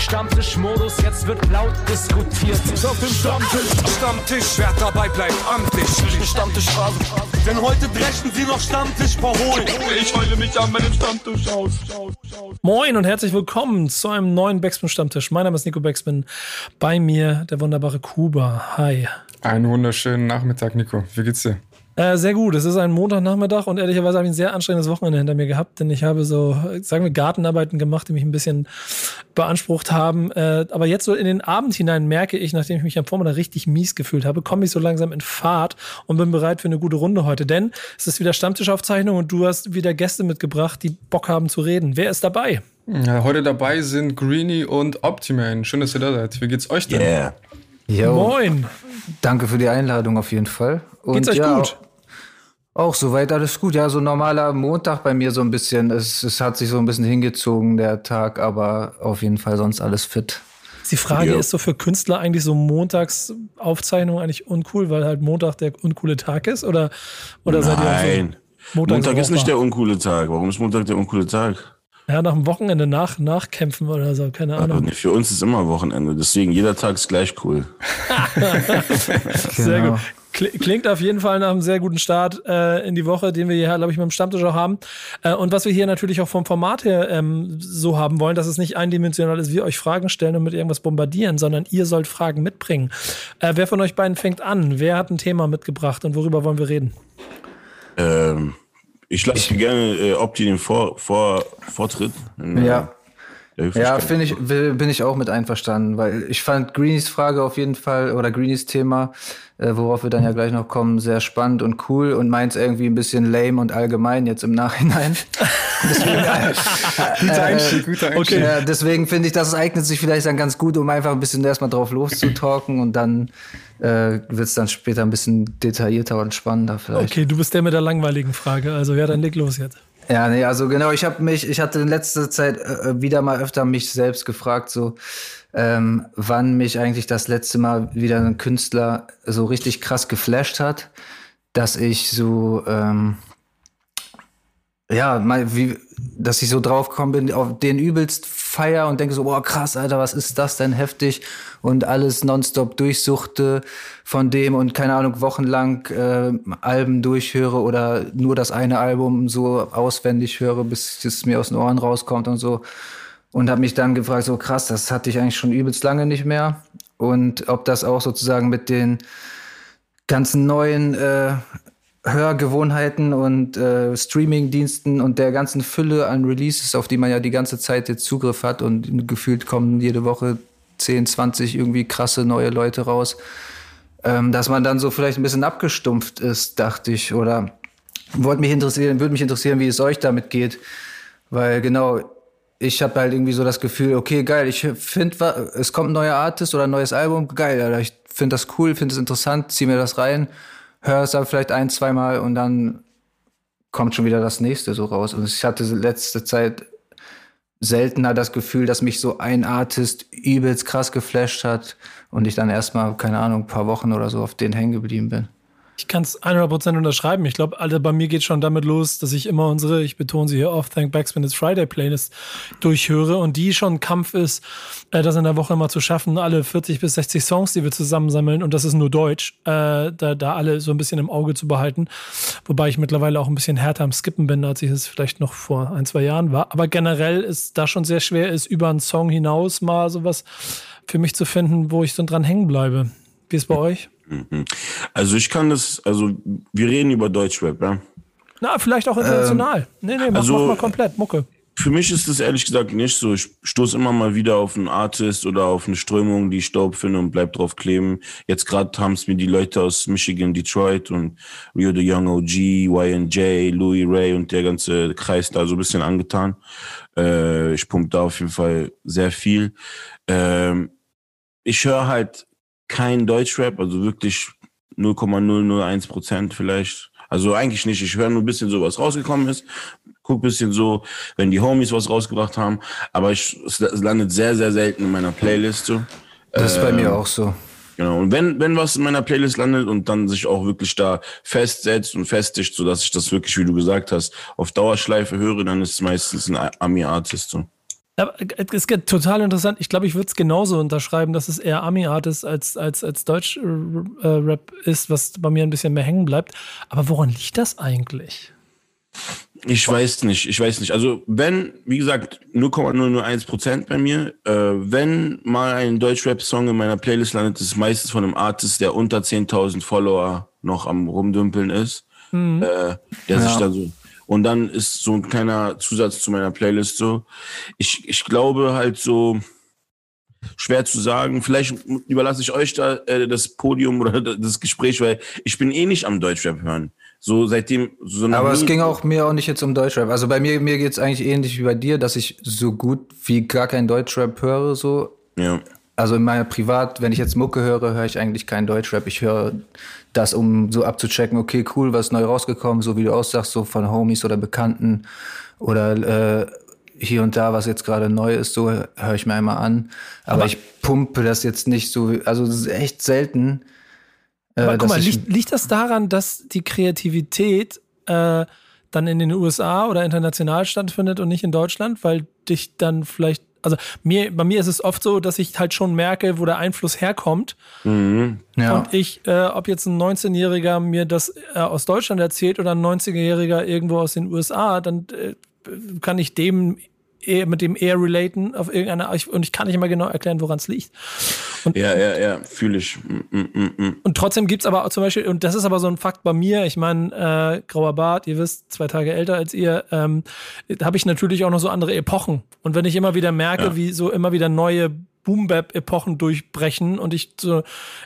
Stammtischmodus, jetzt wird laut diskutiert. Auf dem Stammtisch, Stammtisch, wer dabei bleibt, amtlich. Stammtisch Phase. Denn heute brechen sie noch Stammtisch verholen. Ich heule mich an meinem Stammtisch aus. Moin und herzlich willkommen zu einem neuen Backspin Stammtisch. Mein Name ist Nico Backspin. Bei mir der wunderbare Kuba. Hi. Einen wunderschönen Nachmittag, Nico. Wie geht's dir? Äh, sehr gut. Es ist ein Montagnachmittag und ehrlicherweise habe ich ein sehr anstrengendes Wochenende hinter mir gehabt, denn ich habe so, sagen wir, Gartenarbeiten gemacht, die mich ein bisschen beansprucht haben. Äh, aber jetzt so in den Abend hinein merke ich, nachdem ich mich am Vormittag richtig mies gefühlt habe, komme ich so langsam in Fahrt und bin bereit für eine gute Runde heute. Denn es ist wieder Stammtischaufzeichnung und du hast wieder Gäste mitgebracht, die Bock haben zu reden. Wer ist dabei? Ja, heute dabei sind Greenie und Optimane. Schön, dass ihr da seid. Wie geht's euch denn? Yeah. Yo. Moin. Danke für die Einladung auf jeden Fall. Und Geht's euch ja, gut? Auch soweit alles gut. Ja, so normaler Montag bei mir so ein bisschen. Es, es hat sich so ein bisschen hingezogen, der Tag, aber auf jeden Fall sonst alles fit. Die Frage ja. ist so für Künstler eigentlich so Montagsaufzeichnung eigentlich uncool, weil halt Montag der uncoole Tag ist? Oder, oder seid ihr so Montag, Montag ist nicht der uncoole Tag. Warum ist Montag der uncoole Tag? Ja, nach dem Wochenende nach, nachkämpfen oder so, keine Ahnung. Aber für uns ist immer Wochenende, deswegen jeder Tag ist gleich cool. Sehr genau. gut. Klingt auf jeden Fall nach einem sehr guten Start äh, in die Woche, den wir hier, glaube ich, mit dem Stammtisch auch haben. Äh, und was wir hier natürlich auch vom Format her ähm, so haben wollen, dass es nicht eindimensional ist, wir euch Fragen stellen und mit irgendwas bombardieren, sondern ihr sollt Fragen mitbringen. Äh, wer von euch beiden fängt an? Wer hat ein Thema mitgebracht und worüber wollen wir reden? Ähm, ich lasse gerne äh, Opti den Vor Vor Vortritt. Ja. Ja, finde ich, bin ich auch mit einverstanden, weil ich fand Greenies Frage auf jeden Fall oder Greenies Thema, äh, worauf wir dann ja gleich noch kommen, sehr spannend und cool und meins irgendwie ein bisschen lame und allgemein jetzt im Nachhinein. deswegen, äh, guter Einstieg, guter Einstieg. Okay. Ja, deswegen finde ich, das eignet sich vielleicht dann ganz gut, um einfach ein bisschen erstmal drauf loszutalken und dann äh, wird es dann später ein bisschen detaillierter und spannender vielleicht. Okay, du bist der mit der langweiligen Frage, also ja, dann leg los jetzt. Ja, nee, also genau, ich habe mich, ich hatte in letzter Zeit äh, wieder mal öfter mich selbst gefragt, so ähm, wann mich eigentlich das letzte Mal wieder ein Künstler so richtig krass geflasht hat, dass ich so ähm, ja, mal wie, dass ich so draufgekommen bin, auf den übelst feier und denke so, boah, krass, Alter, was ist das denn heftig? Und alles nonstop durchsuchte von dem und keine Ahnung, wochenlang äh, Alben durchhöre oder nur das eine Album so auswendig höre, bis es mir aus den Ohren rauskommt und so. Und habe mich dann gefragt, so krass, das hatte ich eigentlich schon übelst lange nicht mehr. Und ob das auch sozusagen mit den ganzen neuen äh, Hörgewohnheiten und äh, Streaming-Diensten und der ganzen Fülle an Releases, auf die man ja die ganze Zeit jetzt Zugriff hat und gefühlt kommen jede Woche 10, 20 irgendwie krasse neue Leute raus, ähm, dass man dann so vielleicht ein bisschen abgestumpft ist, dachte ich. Oder wollte mich interessieren, würde mich interessieren, wie es euch damit geht. Weil genau, ich habe halt irgendwie so das Gefühl, okay, geil, ich finde, es kommt ein neuer Artist oder ein neues Album, geil, Alter, ich finde das cool, finde es interessant, zieh mir das rein höre es aber vielleicht ein, zweimal und dann kommt schon wieder das nächste so raus. Und ich hatte letzte Zeit seltener das Gefühl, dass mich so ein Artist übelst krass geflasht hat und ich dann erstmal, keine Ahnung, ein paar Wochen oder so auf den hängen geblieben bin. Ich kann es 100% unterschreiben. Ich glaube, Alter, bei mir geht schon damit los, dass ich immer unsere, ich betone sie hier oft, Thank Backspin It's Friday Playlist durchhöre und die schon ein Kampf ist, äh, das in der Woche mal zu schaffen, alle 40 bis 60 Songs, die wir zusammensammeln und das ist nur Deutsch, äh, da, da alle so ein bisschen im Auge zu behalten. Wobei ich mittlerweile auch ein bisschen härter am Skippen bin, als ich es vielleicht noch vor ein, zwei Jahren war. Aber generell ist da schon sehr schwer ist, über einen Song hinaus mal sowas für mich zu finden, wo ich dann dran hängen bleibe. Wie ist bei euch? Mhm. Also ich kann das, also wir reden über Deutschrap, ja. Na, vielleicht auch international. Ähm, nee, nee, mach, also, mach mal komplett, Mucke. Für mich ist das ehrlich gesagt nicht so. Ich stoße immer mal wieder auf einen Artist oder auf eine Strömung, die ich dope finde und bleib drauf kleben. Jetzt gerade haben es mir die Leute aus Michigan, Detroit und Rio the Young OG, YNJ, Louis Ray und der ganze Kreis da so ein bisschen angetan. Äh, ich pumpe da auf jeden Fall sehr viel. Ähm, ich höre halt kein Deutschrap, also wirklich 0,001 Prozent vielleicht. Also eigentlich nicht. Ich höre nur ein bisschen so, was rausgekommen ist. Guck bisschen so, wenn die Homies was rausgebracht haben. Aber ich, es landet sehr, sehr selten in meiner Playlist. So. Das ist ähm, bei mir ähm, auch so. Genau. Und wenn, wenn was in meiner Playlist landet und dann sich auch wirklich da festsetzt und festigt, so dass ich das wirklich, wie du gesagt hast, auf Dauerschleife höre, dann ist es meistens ein Ami-Artist. So. Aber es ist total interessant. Ich glaube, ich würde es genauso unterschreiben, dass es eher Ami-Art ist als, als, als Deutsch-Rap ist, was bei mir ein bisschen mehr hängen bleibt. Aber woran liegt das eigentlich? Ich weiß nicht, ich weiß nicht. Also wenn, wie gesagt, 0,001 Prozent bei mir, äh, wenn mal ein Deutschrap-Song in meiner Playlist landet, ist es meistens von einem Artist, der unter 10.000 Follower noch am rumdümpeln ist, mhm. äh, der ja. sich da so und dann ist so ein kleiner Zusatz zu meiner Playlist so. Ich, ich glaube halt so, schwer zu sagen. Vielleicht überlasse ich euch da äh, das Podium oder das Gespräch, weil ich bin eh nicht am Deutschrap hören. So seitdem so Aber es ging auch mir auch nicht jetzt um Deutschrap. Also bei mir mir geht's eigentlich ähnlich wie bei dir, dass ich so gut wie gar kein Deutschrap höre so. Ja. Also in meiner Privat, wenn ich jetzt Mucke höre, höre ich eigentlich keinen Deutschrap. Ich höre das, um so abzuchecken, okay, cool, was neu rausgekommen, so wie du aussagst, so von Homies oder Bekannten oder äh, hier und da, was jetzt gerade neu ist, so höre ich mir einmal an. Aber, Aber ich pumpe das jetzt nicht so, also es ist echt selten. Äh, Aber guck mal, liegt, liegt das daran, dass die Kreativität äh, dann in den USA oder international stattfindet und nicht in Deutschland, weil dich dann vielleicht also mir, bei mir ist es oft so, dass ich halt schon merke, wo der Einfluss herkommt. Mhm. Ja. Und ich, äh, ob jetzt ein 19-Jähriger mir das äh, aus Deutschland erzählt oder ein 90-Jähriger irgendwo aus den USA, dann äh, kann ich dem eher, mit dem eher relaten auf irgendeine und ich kann nicht immer genau erklären, woran es liegt. Und, ja, ja, ja, fühle ich. Mm, mm, mm, und trotzdem gibt's aber zum Beispiel, und das ist aber so ein Fakt bei mir, ich meine, äh, grauer Bart, ihr wisst, zwei Tage älter als ihr, ähm, habe ich natürlich auch noch so andere Epochen. Und wenn ich immer wieder merke, ja. wie so immer wieder neue Boom-Bap-Epochen durchbrechen und ich so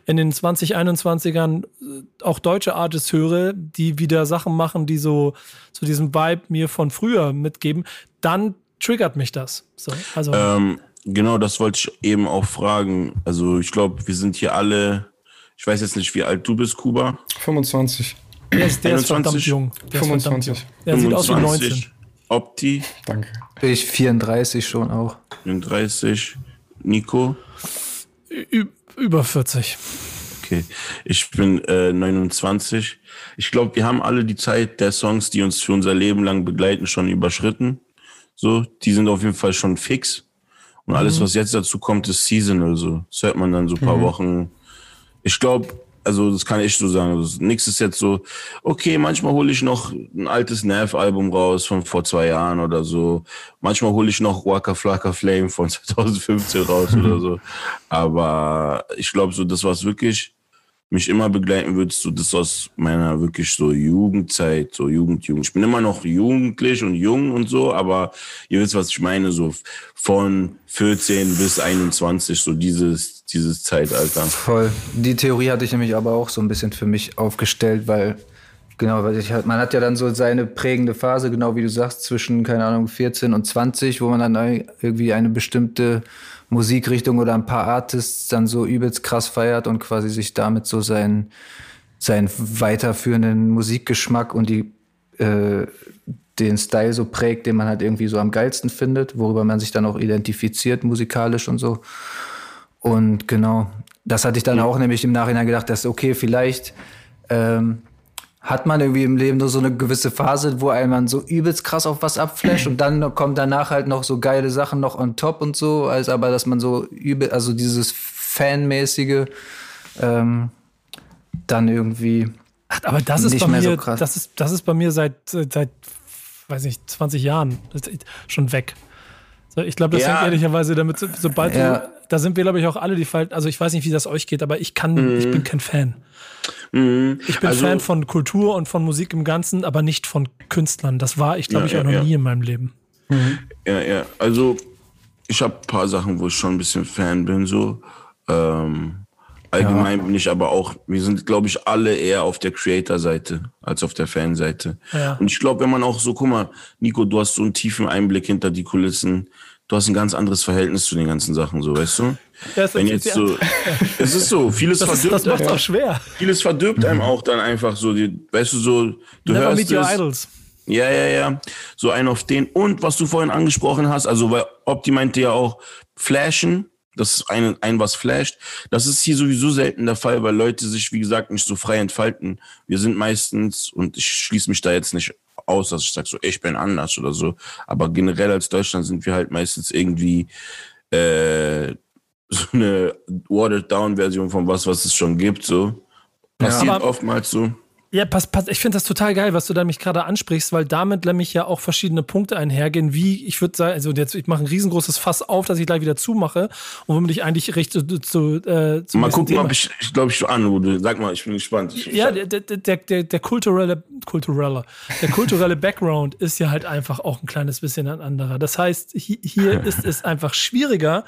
in den 2021ern äh, auch deutsche Artists höre, die wieder Sachen machen, die so zu so diesem Vibe mir von früher mitgeben, dann triggert mich das. So, also. Ähm, genau, das wollte ich eben auch fragen. Also ich glaube, wir sind hier alle, ich weiß jetzt nicht, wie alt du bist, Kuba. 25. Der ist, der ist verdammt jung. Der 25. Jung. Der 25. sieht aus wie 19. Opti. Danke. Ich 34 schon auch. 34. Nico. Ü über 40. Okay. Ich bin äh, 29. Ich glaube, wir haben alle die Zeit der Songs, die uns für unser Leben lang begleiten, schon überschritten. So, die sind auf jeden Fall schon fix. Und alles, mhm. was jetzt dazu kommt, ist seasonal. So, das hört man dann so ein paar mhm. Wochen. Ich glaube, also das kann ich so sagen. Also, nichts ist jetzt so, okay, manchmal hole ich noch ein altes Nav-Album raus von vor zwei Jahren oder so. Manchmal hole ich noch Waka Flaka Flame von 2015 raus oder so. Aber ich glaube, so das, was wirklich mich immer begleiten wird, so das aus meiner wirklich so Jugendzeit, so Jugend, Jugend. Ich bin immer noch jugendlich und jung und so, aber ihr wisst, was ich meine, so von 14 bis 21, so dieses, dieses Zeitalter. Voll. Die Theorie hatte ich nämlich aber auch so ein bisschen für mich aufgestellt, weil Genau, weil ich halt, man hat ja dann so seine prägende Phase, genau wie du sagst, zwischen, keine Ahnung, 14 und 20, wo man dann irgendwie eine bestimmte Musikrichtung oder ein paar Artists dann so übelst krass feiert und quasi sich damit so seinen, seinen weiterführenden Musikgeschmack und die, äh, den Style so prägt, den man halt irgendwie so am geilsten findet, worüber man sich dann auch identifiziert musikalisch und so. Und genau, das hatte ich dann auch nämlich im Nachhinein gedacht, dass okay, vielleicht ähm, hat man irgendwie im Leben nur so eine gewisse Phase, wo einem so übelst krass auf was abflasht und dann kommen danach halt noch so geile Sachen noch on top und so, als aber dass man so übel, also dieses Fanmäßige ähm, dann irgendwie. Ach, aber das ist bei mir, so das ist, das ist bei mir seit, seit, weiß nicht, 20 Jahren schon weg. Ich glaube, das ja. hängt ehrlicherweise damit, sobald ja. du, da sind wir, glaube ich, auch alle die Falten. Also ich weiß nicht, wie das euch geht, aber ich kann, mhm. ich bin kein Fan. Mhm. Ich bin also, Fan von Kultur und von Musik im Ganzen, aber nicht von Künstlern. Das war ich, glaube ja, ich, auch noch nie in meinem Leben. Mhm. Ja, ja. Also ich habe ein paar Sachen, wo ich schon ein bisschen Fan bin, so. Ähm, allgemein bin ich aber auch, wir sind, glaube ich, alle eher auf der Creator-Seite als auf der Fanseite. Ja. Und ich glaube, wenn man auch so, guck mal, Nico, du hast so einen tiefen Einblick hinter die Kulissen du hast ein ganz anderes Verhältnis zu den ganzen Sachen, so, weißt du? Ja, Wenn jetzt so, es ist so, vieles das verdirbt. Ist, das macht auch schwer. Vieles verdirbt einem auch dann einfach so, die, weißt du, so, du Never hörst meet your idols. Ja, ja, ja. So ein auf den. Und was du vorhin angesprochen hast, also weil Opti meinte ja auch Flashen, das ist ein, ein was flasht. Das ist hier sowieso selten der Fall, weil Leute sich, wie gesagt, nicht so frei entfalten. Wir sind meistens, und ich schließe mich da jetzt nicht aus, dass ich sage so, ich bin anders oder so. Aber generell als Deutschland sind wir halt meistens irgendwie äh, so eine watered-down-Version von was, was es schon gibt. So passiert Aber- oftmals so. Ja, pass, pass, ich finde das total geil, was du da mich gerade ansprichst, weil damit nämlich ja auch verschiedene Punkte einhergehen, wie ich würde sagen, also jetzt, ich mache ein riesengroßes Fass auf, dass ich gleich wieder zumache und womit ich eigentlich recht zu, zu, äh, zum Mal gucken, Thema- ob ich, ich glaube, ich an, Rude. Sag mal, ich bin gespannt. Ich, Ja, der, der, der, der, kulturelle, kulturelle, der kulturelle Background ist ja halt einfach auch ein kleines bisschen ein anderer. Das heißt, hi- hier ist es einfach schwieriger,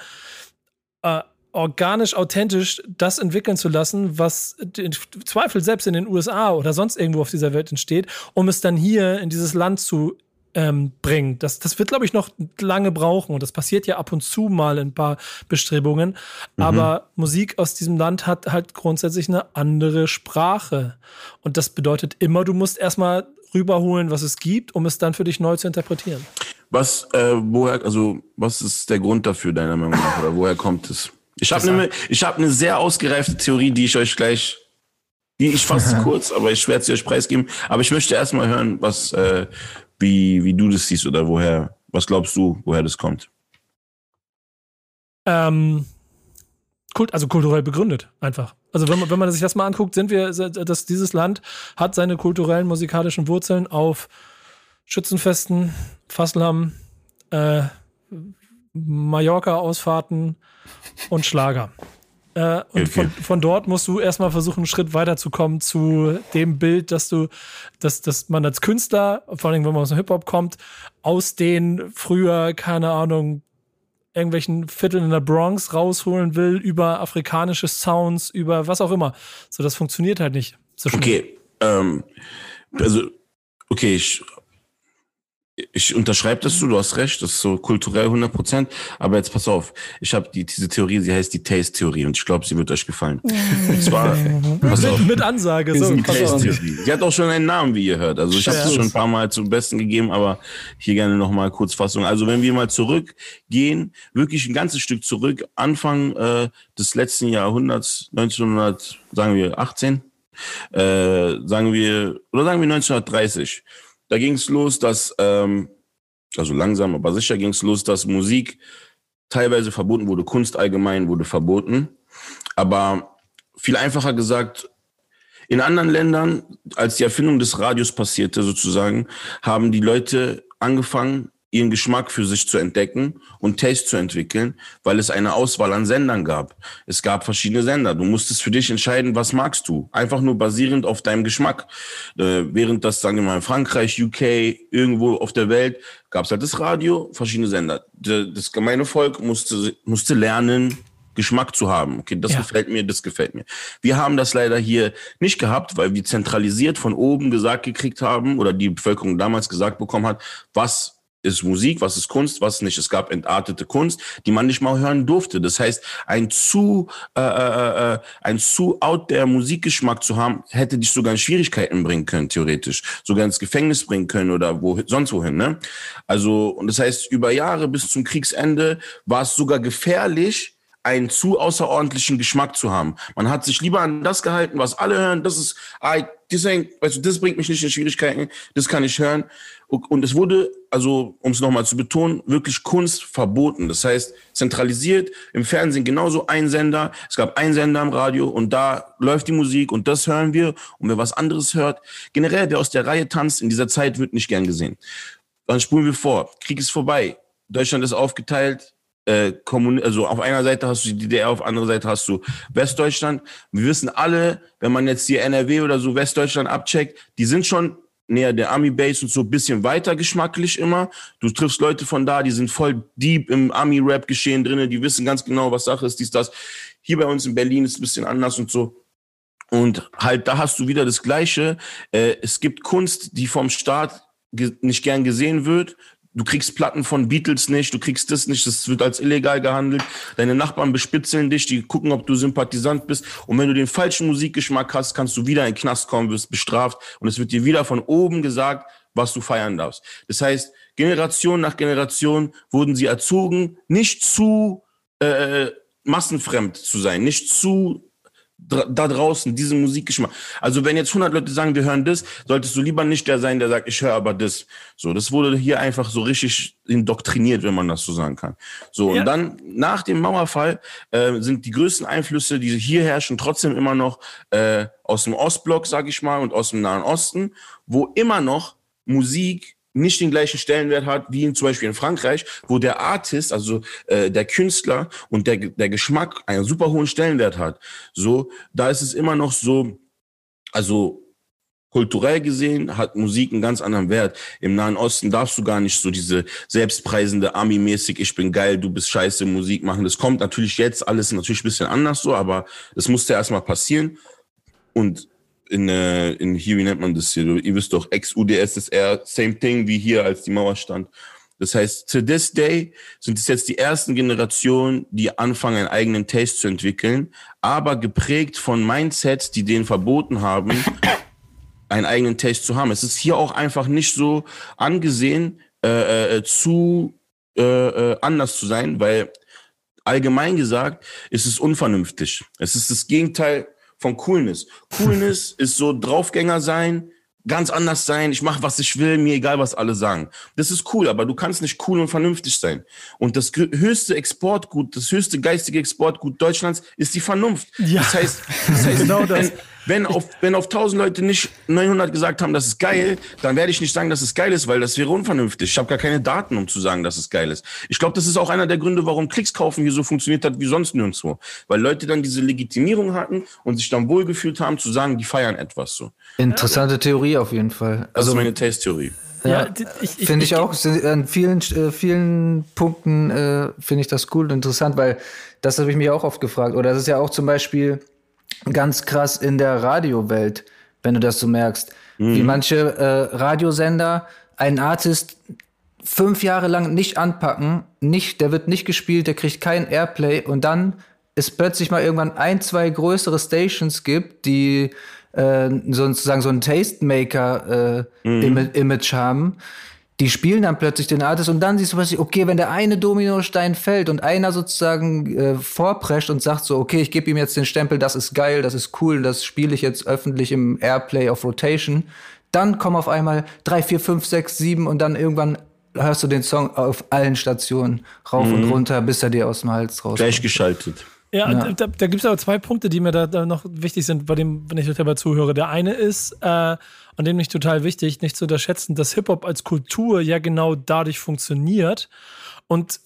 äh, organisch, authentisch das entwickeln zu lassen, was im Zweifel selbst in den USA oder sonst irgendwo auf dieser Welt entsteht, um es dann hier in dieses Land zu ähm, bringen. Das, das wird, glaube ich, noch lange brauchen und das passiert ja ab und zu mal in ein paar Bestrebungen. Aber Musik aus diesem Land hat halt grundsätzlich eine andere Sprache. Und das bedeutet immer, du musst erstmal rüberholen, was es gibt, um es dann für dich neu zu interpretieren. was, äh, woher, also, was ist der Grund dafür, deiner Meinung nach? Oder woher kommt es? Ich habe eine ich hab ne sehr ausgereifte Theorie, die ich euch gleich, die ich fast kurz, aber ich werde sie euch preisgeben. Aber ich möchte erstmal hören, was, äh, wie, wie du das siehst oder woher, was glaubst du, woher das kommt? Ähm, kult, also kulturell begründet, einfach. Also wenn man, wenn man sich das mal anguckt, sind wir, dass dieses Land hat seine kulturellen musikalischen Wurzeln auf Schützenfesten, Faslam, äh, Mallorca-Ausfahrten und Schlager. Äh, und Okay. von, von dort musst du erstmal versuchen, einen Schritt weiterzukommen zu dem Bild, dass du, dass, dass man als Künstler, vor allem wenn man aus dem Hip-Hop kommt, aus den früher, keine Ahnung, irgendwelchen Vierteln in der Bronx rausholen will, über afrikanische Sounds, über was auch immer. So, das funktioniert halt nicht. So. Okay, ähm, also, okay, ich, ich unterschreibe das so, du hast recht, das ist so kulturell 100 Prozent, aber jetzt pass auf, ich habe die, diese Theorie, sie heißt die Taste-Theorie und ich glaube, sie wird euch gefallen. Und zwar, pass auf, Mit, mit Ansage. So. Taste-Theorie. Sie hat auch schon einen Namen, wie ihr hört. Also ich habe es schon ein paar Mal zum Besten gegeben, aber hier gerne nochmal Kurzfassung. Also wenn wir mal zurückgehen, wirklich ein ganzes Stück zurück, Anfang äh, des letzten Jahrhunderts, 1900, sagen wir 18, äh, sagen wir, oder sagen wir 1930. Da ging es los, dass, ähm, also langsam, aber sicher ging es los, dass Musik teilweise verboten wurde, Kunst allgemein wurde verboten. Aber viel einfacher gesagt, in anderen Ländern, als die Erfindung des Radios passierte sozusagen, haben die Leute angefangen, ihren Geschmack für sich zu entdecken und Taste zu entwickeln, weil es eine Auswahl an Sendern gab. Es gab verschiedene Sender. Du musstest für dich entscheiden, was magst du. Einfach nur basierend auf deinem Geschmack. Äh, während das, sagen wir mal, in Frankreich, UK, irgendwo auf der Welt, gab es halt das Radio, verschiedene Sender. Das gemeine Volk musste, musste lernen, Geschmack zu haben. Okay, das Ja. gefällt mir, das gefällt mir. Wir haben das leider hier nicht gehabt, weil wir zentralisiert von oben gesagt gekriegt haben oder die Bevölkerung damals gesagt bekommen hat, was ist Musik, was ist Kunst, was nicht. Es gab entartete Kunst, die man nicht mal hören durfte. Das heißt, ein zu äh, äh, äh, ein zu out der Musikgeschmack zu haben, hätte dich sogar in Schwierigkeiten bringen können, theoretisch, sogar ins Gefängnis bringen können oder wo sonst wohin. Ne? Also und das heißt, über Jahre bis zum Kriegsende war es sogar gefährlich, einen zu außerordentlichen Geschmack zu haben. Man hat sich lieber an das gehalten, was alle hören. Das ist, ah, das, du, das bringt mich nicht in Schwierigkeiten. Das kann ich hören. Und es wurde, also um es nochmal zu betonen, wirklich Kunst verboten. Das heißt, zentralisiert im Fernsehen genauso ein Sender. Es gab einen Sender im Radio und da läuft die Musik und das hören wir. Und wer was anderes hört, generell wer aus der Reihe tanzt in dieser Zeit wird nicht gern gesehen. Dann spulen wir vor. Krieg ist vorbei. Deutschland ist aufgeteilt. Äh, Kommun also auf einer Seite hast du die DDR, auf der anderen Seite hast du Westdeutschland. Wir wissen alle, wenn man jetzt hier NRW oder so Westdeutschland abcheckt, die sind schon näher der Ami-Base und so ein bisschen weiter geschmacklich immer. Du triffst Leute von da, die sind voll deep im Ami-Rap-Geschehen drinne, die wissen ganz genau, was Sache ist, dies, das. Hier bei uns in Berlin ist es ein bisschen anders und so. Und halt, da hast du wieder das Gleiche. Äh, es gibt Kunst, die vom Staat nicht gern gesehen wird. Du kriegst Platten von Beatles nicht, du kriegst das nicht, das wird als illegal gehandelt. Deine Nachbarn bespitzeln dich, die gucken, ob du Sympathisant bist. Und wenn du den falschen Musikgeschmack hast, kannst du wieder in den Knast kommen, wirst bestraft. Und es wird dir wieder von oben gesagt, was du feiern darfst. Das heißt, Generation nach Generation wurden sie erzogen, nicht zu äh, massenfremd zu sein, nicht zu da draußen diesen Musikgeschmack. Also wenn jetzt 100 Leute sagen, wir hören das, solltest du lieber nicht der sein, der sagt, ich höre aber das. So, das wurde hier einfach so richtig indoktriniert, wenn man das so sagen kann. So ja. und dann nach dem Mauerfall äh, sind die größten Einflüsse, die hier herrschen, trotzdem immer noch äh, aus dem Ostblock, sag ich mal, und aus dem Nahen Osten, wo immer noch Musik nicht den gleichen Stellenwert hat wie in, zum Beispiel in Frankreich, wo der Artist, also äh, der Künstler und der, der Geschmack einen super hohen Stellenwert hat. So, da ist es immer noch so, also kulturell gesehen hat Musik einen ganz anderen Wert. Im Nahen Osten darfst du gar nicht so diese selbstpreisende Ami-mäßig, ich bin geil, du bist scheiße Musik machen. Das kommt natürlich jetzt alles natürlich ein bisschen anders so, aber das musste erstmal passieren. Und in, äh, in hier, wie nennt man das hier? Ihr wisst doch, Ex-UdSSR, same thing wie hier, als die Mauer stand. Das heißt, to this day sind es jetzt die ersten Generationen, die anfangen, einen eigenen Taste zu entwickeln, aber geprägt von Mindsets, die denen verboten haben, einen eigenen Taste zu haben. Es ist hier auch einfach nicht so angesehen, äh, äh, zu äh, äh, anders zu sein, weil allgemein gesagt ist es unvernünftig. Es ist das Gegenteil von Coolness. Coolness ist so Draufgänger sein, ganz anders sein, ich mache, was ich will, mir egal, was alle sagen. Das ist cool, aber du kannst nicht cool und vernünftig sein. Und das höchste Exportgut, das höchste geistige Exportgut Deutschlands ist die Vernunft. Ja. Das heißt, das heißt genau das. Wenn auf, wenn auf 1000 Leute nicht 900 gesagt haben, das ist geil, dann werde ich nicht sagen, dass es geil ist, weil das wäre unvernünftig. Ich habe gar keine Daten, um zu sagen, dass es geil ist. Ich glaube, das ist auch einer der Gründe, warum Klicks kaufen hier so funktioniert hat wie sonst nirgendwo. Weil Leute dann diese Legitimierung hatten und sich dann wohlgefühlt haben, zu sagen, die feiern etwas so. Interessante Theorie auf jeden Fall. Also, das ist meine Taste-Theorie. Ja, ja finde ich, ich, auch. An vielen, äh, vielen Punkten äh, finde ich das cool und interessant, weil das habe ich mich auch oft gefragt. Oder das ist ja auch zum Beispiel ganz krass in der Radiowelt, wenn du das so merkst. Mhm. Wie manche äh, Radiosender einen Artist fünf Jahre lang nicht anpacken, nicht, der wird nicht gespielt, der kriegt kein Airplay und dann es plötzlich mal irgendwann ein, zwei größere Stations gibt, die äh, sozusagen so ein Tastemaker-Image äh, mhm. haben die spielen dann plötzlich den Artist und dann siehst du plötzlich, okay, wenn der eine Dominostein fällt und einer sozusagen äh, vorprescht und sagt so, okay, ich gebe ihm jetzt den Stempel, das ist geil, das ist cool, das spiele ich jetzt öffentlich im Airplay auf Rotation, dann kommen auf einmal drei, vier, fünf, sechs, sieben und dann irgendwann hörst du den Song auf allen Stationen rauf mhm. und runter, bis er dir aus dem Hals raus. Gleichgeschaltet. Ja, ja. da, da gibt es aber zwei Punkte, die mir da, da, noch wichtig sind, bei dem, wenn ich dabei zuhöre. Der eine ist, äh, und dem nicht total wichtig, nicht zu unterschätzen, dass Hip-Hop als Kultur ja genau dadurch funktioniert und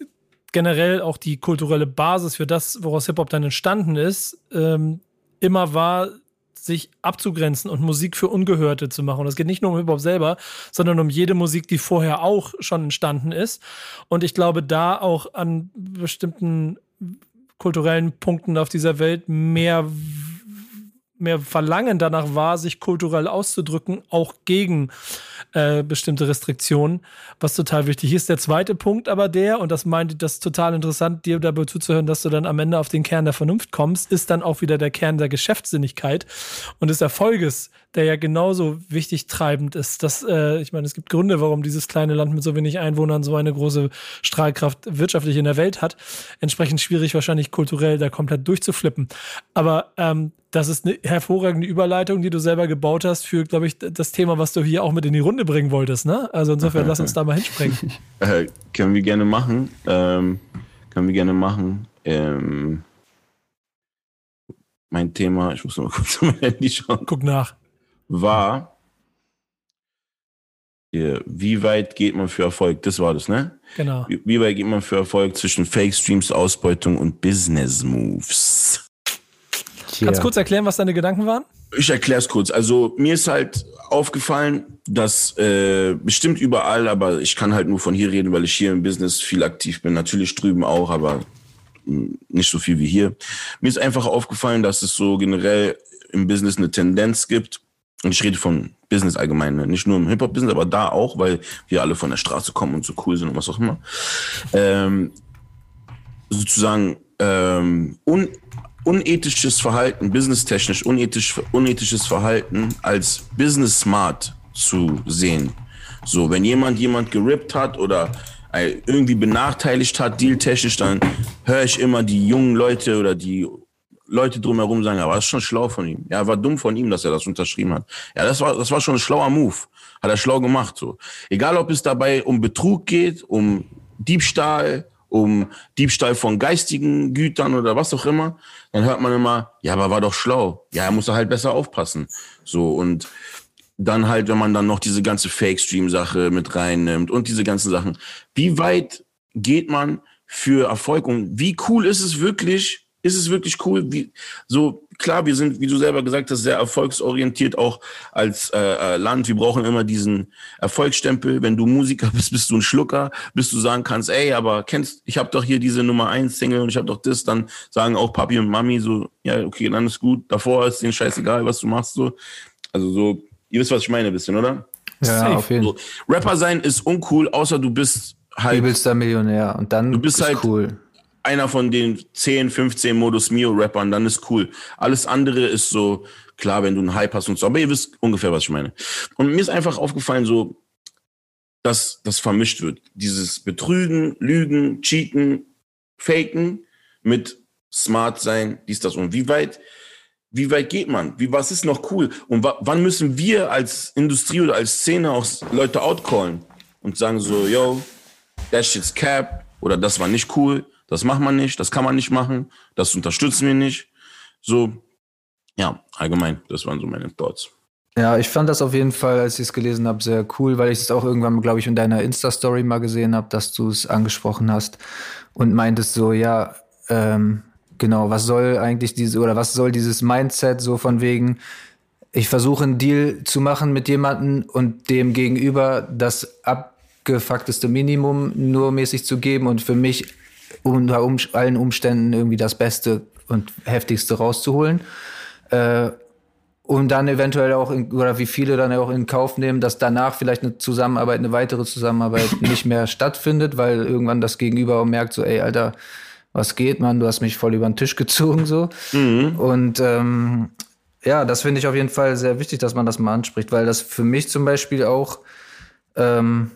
generell auch die kulturelle Basis für das, woraus Hip-Hop dann entstanden ist, ähm, immer war, sich abzugrenzen und Musik für Ungehörte zu machen. Und es geht nicht nur um Hip-Hop selber, sondern um jede Musik, die vorher auch schon entstanden ist. Und ich glaube, da auch an bestimmten kulturellen Punkten auf dieser Welt mehr mehr Verlangen danach war, sich kulturell auszudrücken, auch gegen äh, bestimmte Restriktionen, was total wichtig ist. Der zweite Punkt aber der, und das meinte das total interessant, dir dabei zuzuhören, dass du dann am Ende auf den Kern der Vernunft kommst, ist dann auch wieder der Kern der Geschäftssinnigkeit und des Erfolges, der ja genauso wichtig treibend ist. Dass, äh, ich meine, es gibt Gründe, warum dieses kleine Land mit so wenig Einwohnern so eine große Strahlkraft wirtschaftlich in der Welt hat. Entsprechend schwierig wahrscheinlich kulturell da komplett durchzuflippen. Aber ähm, das ist eine hervorragende Überleitung, die du selber gebaut hast für, glaube ich, das Thema, was du hier auch mit in die Runde bringen wolltest. Ne? Also insofern lass uns da mal hinspringen. Äh, können wir gerne machen. Ähm, können wir gerne machen. Ähm, mein Thema, ich muss noch mal kurz auf mein Handy schauen. Guck nach. War, hier, wie weit geht man für Erfolg? Das war das, ne? Genau. Wie, wie weit geht man für Erfolg zwischen Fake Streams, Ausbeutung und Business Moves? Yeah. Kannst du kurz erklären, was deine Gedanken waren? Ich erkläre es kurz. Also mir ist halt aufgefallen, dass äh, bestimmt überall, aber ich kann halt nur von hier reden, weil ich hier im Business viel aktiv bin. Natürlich drüben auch, aber hm, nicht so viel wie hier. Mir ist einfach aufgefallen, dass es so generell im Business eine Tendenz gibt. Und ich rede von Business allgemein, ne? nicht nur im Hip-Hop-Business, aber da auch, weil wir alle von der Straße kommen und so cool sind und was auch immer. Ähm, sozusagen ähm, un unethisches Verhalten, businesstechnisch unethisch, unethisches Verhalten als business smart zu sehen. So, wenn jemand jemand gerippt hat oder irgendwie benachteiligt hat, dealtechnisch, dann höre ich immer die jungen Leute oder die Leute drumherum sagen, aber das ist schon schlau von ihm. Ja, war dumm von ihm, dass er das unterschrieben hat. Ja, das war, das war schon ein schlauer Move. Hat er schlau gemacht, so. Egal, ob es dabei um Betrug geht, um Diebstahl, um Diebstahl von geistigen Gütern oder was auch immer, dann hört man immer, ja, aber war doch schlau. Ja, er muss halt besser aufpassen. So, und dann halt, wenn man dann noch diese ganze Fake-Stream-Sache mit reinnimmt und diese ganzen Sachen. Wie weit geht man für Erfolg und wie cool ist es wirklich, ist es wirklich cool? Wie, so klar, wir sind, wie du selber gesagt hast, sehr erfolgsorientiert auch als äh, äh, Land. Wir brauchen immer diesen Erfolgsstempel. Wenn du Musiker bist, bist du ein Schlucker, bis du sagen kannst, ey, aber kennst, ich habe doch hier diese Nummer eins Single und ich habe doch das. Dann sagen auch Papi und Mami so, ja, okay, dann ist gut. Davor ist denen scheißegal, was du machst so. Also so, ihr wisst, was ich meine, ein bisschen, oder? Ja, Safe. auf jeden Fall. So, Rapper sein ist uncool, außer du bist halt Übelster Millionär. Und dann Du bist ist halt- cool. Einer von den 10, 15 Modus Mio Rappern, dann ist cool. Alles andere ist so, klar, wenn du einen Hype hast und so, aber ihr wisst ungefähr, was ich meine. Und mir ist einfach aufgefallen, so, dass das vermischt wird. Dieses Betrügen, Lügen, Cheaten, Faken mit Smart sein, dies, das und wie weit, wie weit geht man? Wie, was ist noch cool? Und wa wann müssen wir als Industrie oder als Szene auch Leute outcallen und sagen so, yo, that shit's cap oder das war nicht cool, das macht man nicht, das kann man nicht machen, das unterstützen wir nicht. So, ja, allgemein, das waren so meine Thoughts. Ja, ich fand das auf jeden Fall, als ich es gelesen habe, sehr cool, weil ich es auch irgendwann, glaube ich, in deiner Insta-Story mal gesehen habe, dass du es angesprochen hast und meintest so, ja, ähm, genau, was soll eigentlich diese oder was soll dieses Mindset so von wegen, ich versuche einen Deal zu machen mit jemandem und dem gegenüber das abgefuckteste Minimum nur mäßig zu geben und für mich unter um, allen Umständen irgendwie das Beste und heftigste rauszuholen. Äh, und dann eventuell auch, in, oder wie viele dann auch in Kauf nehmen, dass danach vielleicht eine Zusammenarbeit, eine weitere Zusammenarbeit nicht mehr stattfindet, weil irgendwann das Gegenüber merkt, so, ey, Alter, was geht, Mann, du hast mich voll über den Tisch gezogen, so. Und ähm, ja, das finde ich auf jeden Fall sehr wichtig, dass man das mal anspricht, weil das für mich zum Beispiel auch ähm,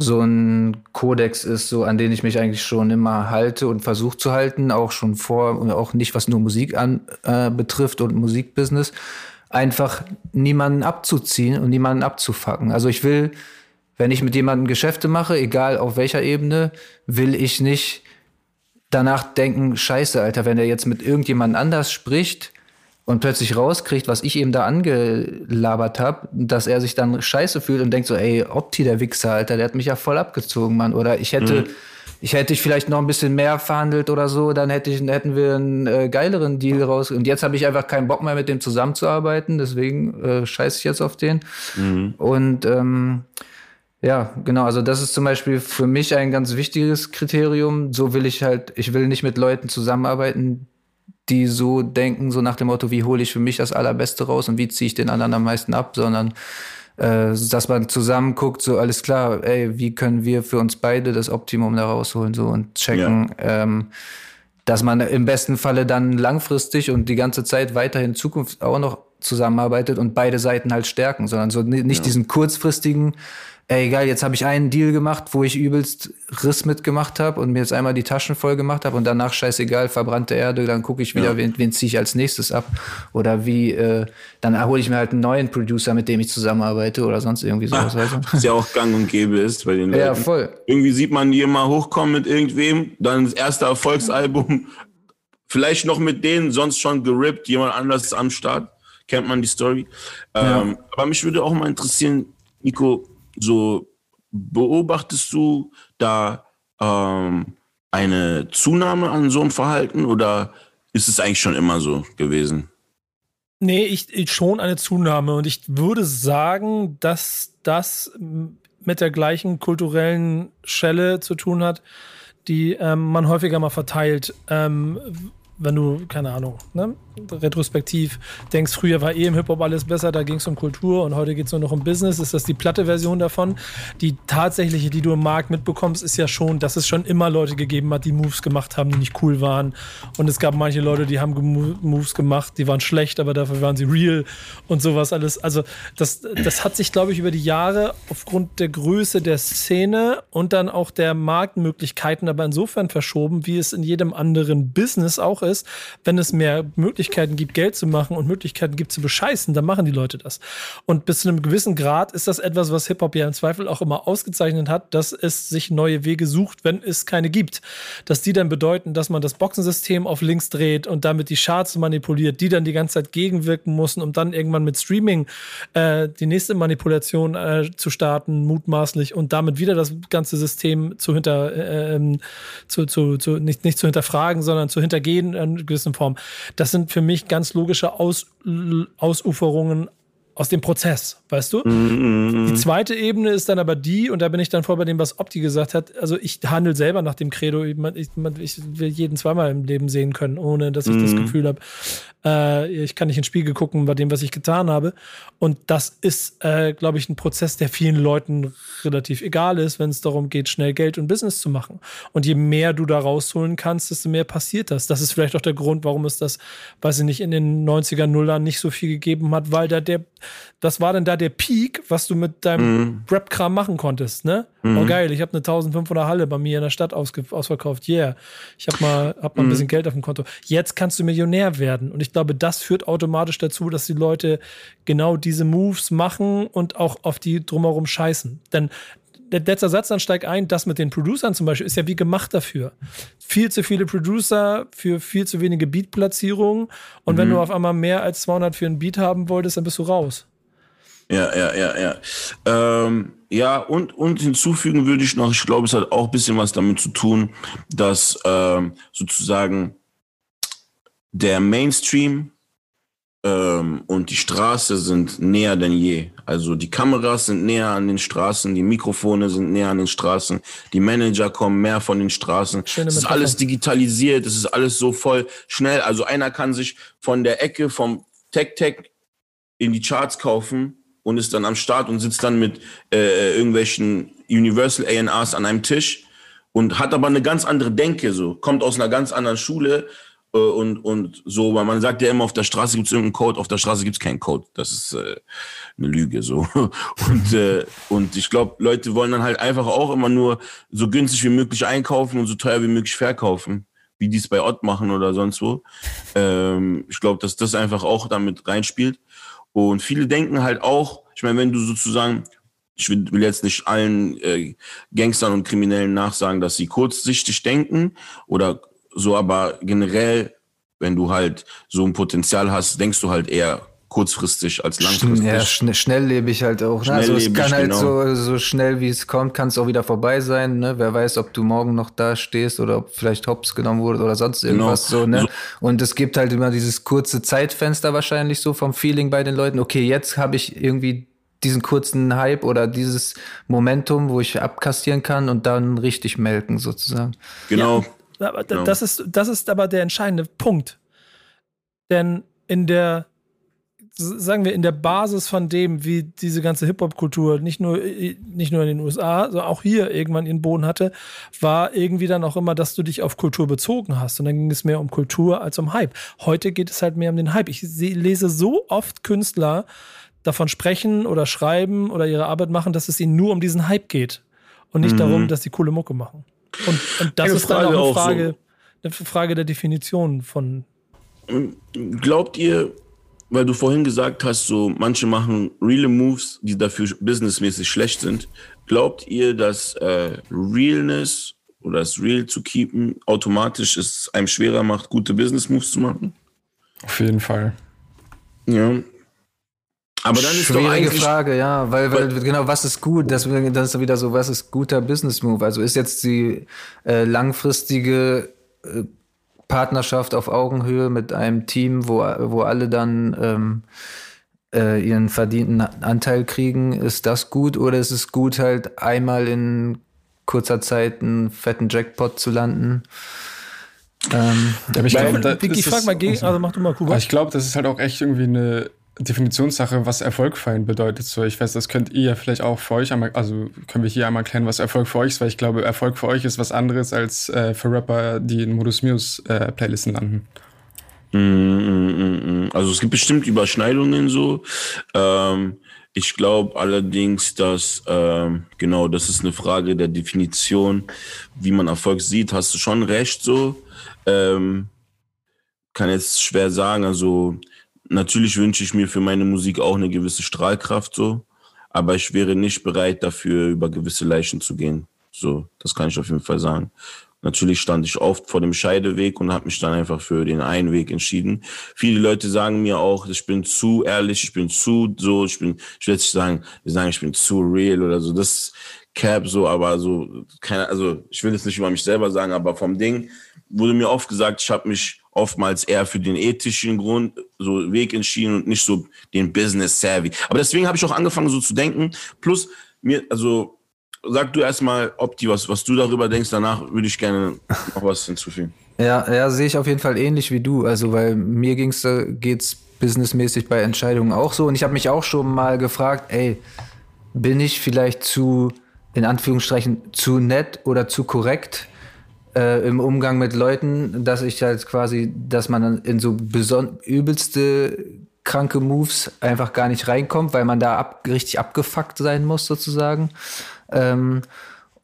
so ein Kodex ist, so an den ich mich eigentlich schon immer halte und versuche zu halten, auch schon vor und auch nicht was nur Musik an äh, betrifft und Musikbusiness, einfach niemanden abzuziehen und niemanden abzufacken. Also ich will, wenn ich mit jemandem Geschäfte mache, egal auf welcher Ebene, will ich nicht danach denken, scheiße, Alter, wenn er jetzt mit irgendjemand anders spricht und plötzlich rauskriegt, was ich ihm da angelabert habe, dass er sich dann scheiße fühlt und denkt so, ey, Opti, der Wichser, Alter, der hat mich ja voll abgezogen, Mann. Oder ich hätte, ich hätte ich vielleicht noch ein bisschen mehr verhandelt oder so, dann hätte ich, hätten wir einen äh, geileren Deal raus. Und jetzt habe ich einfach keinen Bock mehr, mit dem zusammenzuarbeiten, deswegen äh, scheiße ich jetzt auf den. Und ähm, ja, genau. Also das ist zum Beispiel für mich ein ganz wichtiges Kriterium. So will ich halt, ich will nicht mit Leuten zusammenarbeiten, die so denken, so nach dem Motto, wie hole ich für mich das Allerbeste raus und wie ziehe ich den anderen am meisten ab, sondern äh, dass man zusammen guckt, so alles klar, ey, wie können wir für uns beide das Optimum da rausholen so und checken, ähm, dass man im besten Falle dann langfristig und die ganze Zeit weiterhin in Zukunft auch noch zusammenarbeitet und beide Seiten halt stärken, sondern so ni- nicht diesen kurzfristigen, ey geil, jetzt habe ich einen Deal gemacht, wo ich übelst Riss mitgemacht habe und mir jetzt einmal die Taschen voll gemacht habe und danach scheißegal, verbrannte Erde, dann gucke ich wieder, wen, wen ziehe ich als nächstes ab oder wie, äh, dann hole ich mir halt einen neuen Producer, mit dem ich zusammenarbeite oder sonst irgendwie sowas. du? Was ja auch gang und gäbe ist bei den Leuten. Ja, voll. Irgendwie sieht man die immer hochkommen mit irgendwem, dann das erste Erfolgsalbum, vielleicht noch mit denen, sonst schon gerippt, jemand anders ist am Start, kennt man die Story. Ähm, aber mich würde auch mal interessieren, Nico, so beobachtest du da ähm, eine Zunahme an so einem Verhalten oder ist es eigentlich schon immer so gewesen? Nee, ich, ich schon eine Zunahme und ich würde sagen, dass das mit der gleichen kulturellen Schelle zu tun hat, die ähm, man häufiger mal verteilt, ähm, wenn du, keine Ahnung, ne? Retrospektiv denkst, früher war eh im Hip-Hop alles besser, da ging es um Kultur und heute geht es nur noch um Business, ist das die platte Version davon. Die tatsächliche, die du im Markt mitbekommst, ist ja schon, dass es schon immer Leute gegeben hat, die Moves gemacht haben, die nicht cool waren. Und es gab manche Leute, die haben Moves gemacht, die waren schlecht, aber dafür waren sie real und sowas alles. Also das, das hat sich, glaube ich, über die Jahre aufgrund der Größe der Szene und dann auch der Marktmöglichkeiten aber insofern verschoben, wie es in jedem anderen Business auch ist. Wenn es mehr Möglichkeiten gibt, Geld zu machen und Möglichkeiten gibt zu bescheißen, dann machen die Leute das. Und bis zu einem gewissen Grad ist das etwas, was Hip-Hop ja im Zweifel auch immer ausgezeichnet hat, dass es sich neue Wege sucht, wenn es keine gibt. Dass die dann bedeuten, dass man das Boxensystem auf links dreht und damit die Charts manipuliert, die dann die ganze Zeit gegenwirken müssen, um dann irgendwann mit Streaming äh, die nächste Manipulation äh, zu starten, mutmaßlich, und damit wieder das ganze System zu hinter, äh, ähm, zu, zu, zu, nicht, nicht zu hinterfragen, sondern zu hintergehen in gewissen Form. Das sind für mich ganz logische Aus, Ausuferungen aus dem Prozess, weißt du? Mm, mm, die zweite Ebene ist dann aber die, und da bin ich dann voll bei dem, was Opti gesagt hat. Also ich handle selber nach dem Credo, ich, ich, ich will jeden zweimal im Leben sehen können, ohne dass ich mm. das Gefühl habe, äh, ich kann nicht ins Spiegel gucken bei dem, was ich getan habe. Und das ist, äh, glaube ich, ein Prozess, der vielen Leuten relativ egal ist, wenn es darum geht, schnell Geld und Business zu machen. Und je mehr du da rausholen kannst, desto mehr passiert das. Das ist vielleicht auch der Grund, warum es das, weiß ich nicht, in den 90er, Nullern nicht so viel gegeben hat, weil da der, das war dann da der Peak, was du mit deinem mhm. Rap-Kram machen konntest, ne? Mhm. Oh geil, ich habe eine 1500er Halle bei mir in der Stadt ausverkauft. Yeah. Ich habe mal, hab mal mhm. ein bisschen Geld auf dem Konto. Jetzt kannst du Millionär werden. Und ich glaube, das führt automatisch dazu, dass die Leute genau diese Moves machen und auch auf die drumherum scheißen. Denn der letzte Satz dann steigt ein, das mit den Producern zum Beispiel ist ja wie gemacht dafür. Viel zu viele Producer für viel zu wenige Beat-Platzierungen. Und mhm. wenn du auf einmal mehr als 200 für einen Beat haben wolltest, dann bist du raus. Ja, ja, ja, ja. Ähm, ja, und, und hinzufügen würde ich noch, ich glaube, es hat auch ein bisschen was damit zu tun, dass ähm, sozusagen der Mainstream ähm, und die Straße sind näher denn je. Also die Kameras sind näher an den Straßen, die Mikrofone sind näher an den Straßen, die Manager kommen mehr von den Straßen. es ist alles digitalisiert, es ist alles so voll schnell. Also einer kann sich von der Ecke vom Tech-Tech in die Charts kaufen und ist dann am Start und sitzt dann mit äh, irgendwelchen Universal A&Rs an einem Tisch und hat aber eine ganz andere Denke, so kommt aus einer ganz anderen Schule äh, und und so, weil man sagt ja immer, auf der Straße gibt es irgendeinen Code, auf der Straße gibt es keinen Code. Das ist äh, eine Lüge so. Und äh, und ich glaube, Leute wollen dann halt einfach auch immer nur so günstig wie möglich einkaufen und so teuer wie möglich verkaufen wie die es bei Ott machen oder sonst wo. Ähm, ich glaube, dass das einfach auch damit reinspielt. Und viele denken halt auch, ich meine, wenn du sozusagen, ich will, jetzt nicht allen äh, Gangstern und Kriminellen nachsagen, dass sie kurzsichtig denken oder so, aber generell, wenn du halt so ein Potenzial hast, denkst du halt eher kurzfristig als langfristig. Ja, schn schnelllebig halt auch. Ne? Also es kann halt genau. so, so schnell wie es kommt, kann es auch wieder vorbei sein. Ne? Wer weiß, ob du morgen noch da stehst oder ob vielleicht Hops genommen wurde oder sonst genau. irgendwas genau. so. Ne? So. Und es gibt halt immer dieses kurze Zeitfenster wahrscheinlich so vom Feeling bei den Leuten. Okay, jetzt habe ich irgendwie diesen kurzen Hype oder dieses Momentum, wo ich abkastieren kann und dann richtig melken sozusagen. Genau. Ja, aber genau. das ist das ist aber der entscheidende Punkt. Denn in der sagen wir, in der Basis von dem, wie diese ganze Hip-Hop-Kultur nicht nur, nicht nur in den USA, sondern auch hier irgendwann ihren Boden hatte, war irgendwie dann auch immer, dass du dich auf Kultur bezogen hast. Und dann ging es mehr um Kultur als um Hype. Heute geht es halt mehr um den Hype. Ich lese so oft Künstler davon sprechen oder schreiben oder ihre Arbeit machen, dass es ihnen nur um diesen Hype geht und nicht mhm. darum, dass sie coole Mucke machen. Und, und das eine ist dann auch eine Frage, so. eine Frage der Definition von. Glaubt ihr, weil du vorhin gesagt hast, so manche machen reale Moves, die dafür businessmäßig schlecht sind. Glaubt ihr, dass äh, Realness oder das Real zu keepen automatisch es einem schwerer macht, gute Business Moves zu machen? Auf jeden Fall. Ja. Aber dann ist Schwierige doch eigentlich Frage, ja, weil, weil genau, was ist gut? Das, das ist wieder so, was ist guter Business Move? Also ist jetzt die äh, langfristige äh, Partnerschaft auf Augenhöhe mit einem Team, wo, wo alle dann ähm, äh, ihren verdienten Anteil kriegen, ist das gut oder ist es gut, halt einmal in kurzer Zeit einen fetten Jackpot zu landen? Ähm, aber ich, glaub, ich frag mal gegen, also mach du mal Kuba. Ich glaube, das ist halt auch echt irgendwie eine Definitionssache, was Erfolg für einen bedeutet. So, ich weiß, das könnt ihr ja vielleicht auch für euch einmal, also können wir hier einmal klären, was Erfolg für euch ist, weil ich glaube, Erfolg für euch ist was anderes als äh, für Rapper, die in Modus Muse äh, Playlisten landen. Mm, mm, mm, also es gibt bestimmt Überschneidungen so. Ähm, ich glaube allerdings, dass ähm, genau, das ist eine Frage der Definition, wie man Erfolg sieht. Hast du schon recht so. Ähm, kann jetzt schwer sagen. Also natürlich wünsche ich mir für meine Musik auch eine gewisse Strahlkraft so, aber ich wäre nicht bereit dafür über gewisse Leichen zu gehen. So, das kann ich auf jeden Fall sagen. Natürlich stand ich oft vor dem Scheideweg und habe mich dann einfach für den einen Weg entschieden. Viele Leute sagen mir auch, ich bin zu ehrlich, ich bin zu so, ich bin, ich will jetzt sagen, die sagen, ich bin zu real oder so. Das Cap so, aber so, keine, also ich will es nicht über mich selber sagen, aber vom Ding wurde mir oft gesagt, ich habe mich oftmals eher für den ethischen Grund so Weg entschieden und nicht so den Business Savvy. Aber deswegen habe ich auch angefangen so zu denken. Plus mir, also sag du erstmal, Opti, was, was du darüber denkst. Danach würde ich gerne noch was hinzufügen. Ja, ja, sehe ich auf jeden Fall ähnlich wie du. Also, weil mir ging's, da geht's businessmäßig bei Entscheidungen auch so. Und ich habe mich auch schon mal gefragt, ey, bin ich vielleicht zu, in Anführungsstrichen, zu nett oder zu korrekt äh, im Umgang mit Leuten, dass ich halt quasi, dass man in so übelste kranke Moves einfach gar nicht reinkommt, weil man da ab, richtig abgefuckt sein muss, sozusagen. Ähm,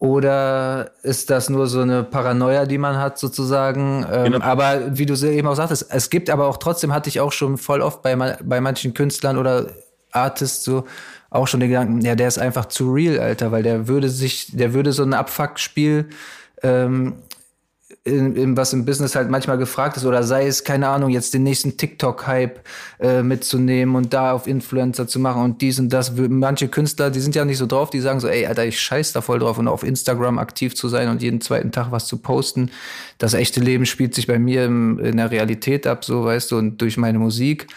oder ist das nur so eine Paranoia, die man hat, sozusagen? Ähm, genau. Aber wie du eben auch sagtest, es gibt aber auch trotzdem, hatte ich auch schon voll oft bei, bei manchen Künstlern oder Artists so auch schon den Gedanken, ja, der ist einfach zu real, Alter, weil der würde sich, der würde so ein Abfuckspiel ähm, in, in, was im Business halt manchmal gefragt ist, oder sei es, keine Ahnung, jetzt den nächsten TikTok-Hype äh, mitzunehmen und da auf Influencer zu machen und dies und das. Manche Künstler, die sind ja nicht so drauf, die sagen so, ey, Alter, ich scheiß da voll drauf und auf Instagram aktiv zu sein und jeden zweiten Tag was zu posten. Das echte Leben spielt sich bei mir im, in der Realität ab, so weißt du, und durch meine Musik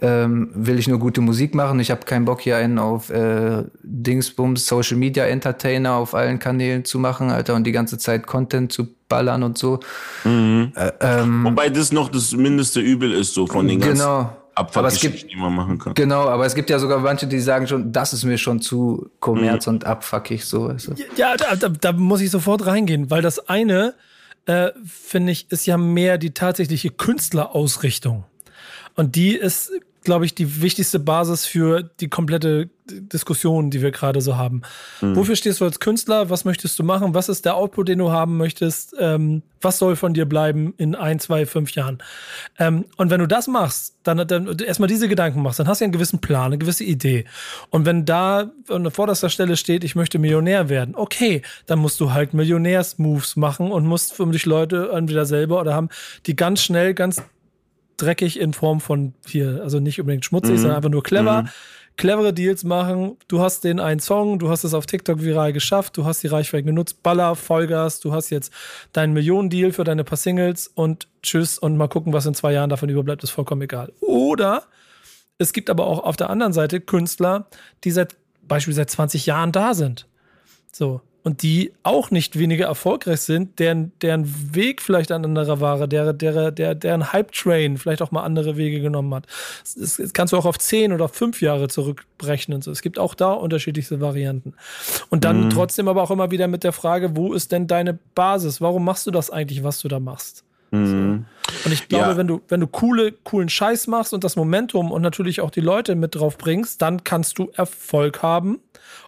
ähm, will ich nur gute Musik machen. Ich habe keinen Bock, hier einen auf äh, Dingsbums, Social Media Entertainer auf allen Kanälen zu machen, Alter, und die ganze Zeit Content zu ballern und so. Mhm. Äh, ähm, Wobei das noch das mindeste Übel ist, so von den ganzen genau. Abfuck-Geschichten, die man machen kann. Genau, aber es gibt ja sogar manche, die sagen schon, das ist mir schon zu kommerz mhm. und abfuckig, so. Weißt du? Ja, da, da, da muss ich sofort reingehen, weil das eine, äh, finde ich, ist ja mehr die tatsächliche Künstlerausrichtung. Und die ist, glaube ich, die wichtigste Basis für die komplette Diskussion, die wir gerade so haben. Mhm. Wofür stehst du als Künstler? Was möchtest du machen? Was ist der Output, den du haben möchtest? Ähm, was soll von dir bleiben in ein, zwei, fünf Jahren? Ähm, und wenn du das machst, dann, dann erstmal diese Gedanken machst, dann hast du ja einen gewissen Plan, eine gewisse Idee. Und wenn da an vorderster Stelle steht, ich möchte Millionär werden, okay, dann musst du halt Millionärs-Moves machen und musst für dich Leute entweder selber oder haben, die ganz schnell, ganz dreckig in Form von hier, also nicht unbedingt schmutzig, mhm. sondern einfach nur clever. Mhm. Clevere Deals machen. Du hast den einen Song, du hast es auf TikTok viral geschafft, du hast die Reichweite genutzt, Baller, Vollgas, du hast jetzt deinen Millionen-Deal für deine paar Singles und tschüss und mal gucken, was in zwei Jahren davon überbleibt, ist vollkommen egal. Oder es gibt aber auch auf der anderen Seite Künstler, die seit beispielsweise seit 20 Jahren da sind. So, und die auch nicht weniger erfolgreich sind, deren, deren Weg vielleicht ein anderer war, der, der, der, deren Hype-Train vielleicht auch mal andere Wege genommen hat. Das, das kannst du auch auf zehn oder fünf Jahre zurückrechnen. So. Es gibt auch da unterschiedlichste Varianten. Und dann mhm. trotzdem aber auch immer wieder mit der Frage, wo ist denn deine Basis? Warum machst du das eigentlich, was du da machst? Mhm. Und ich glaube, ja. wenn du, wenn du coole, coolen Scheiß machst und das Momentum und natürlich auch die Leute mit drauf bringst, dann kannst du Erfolg haben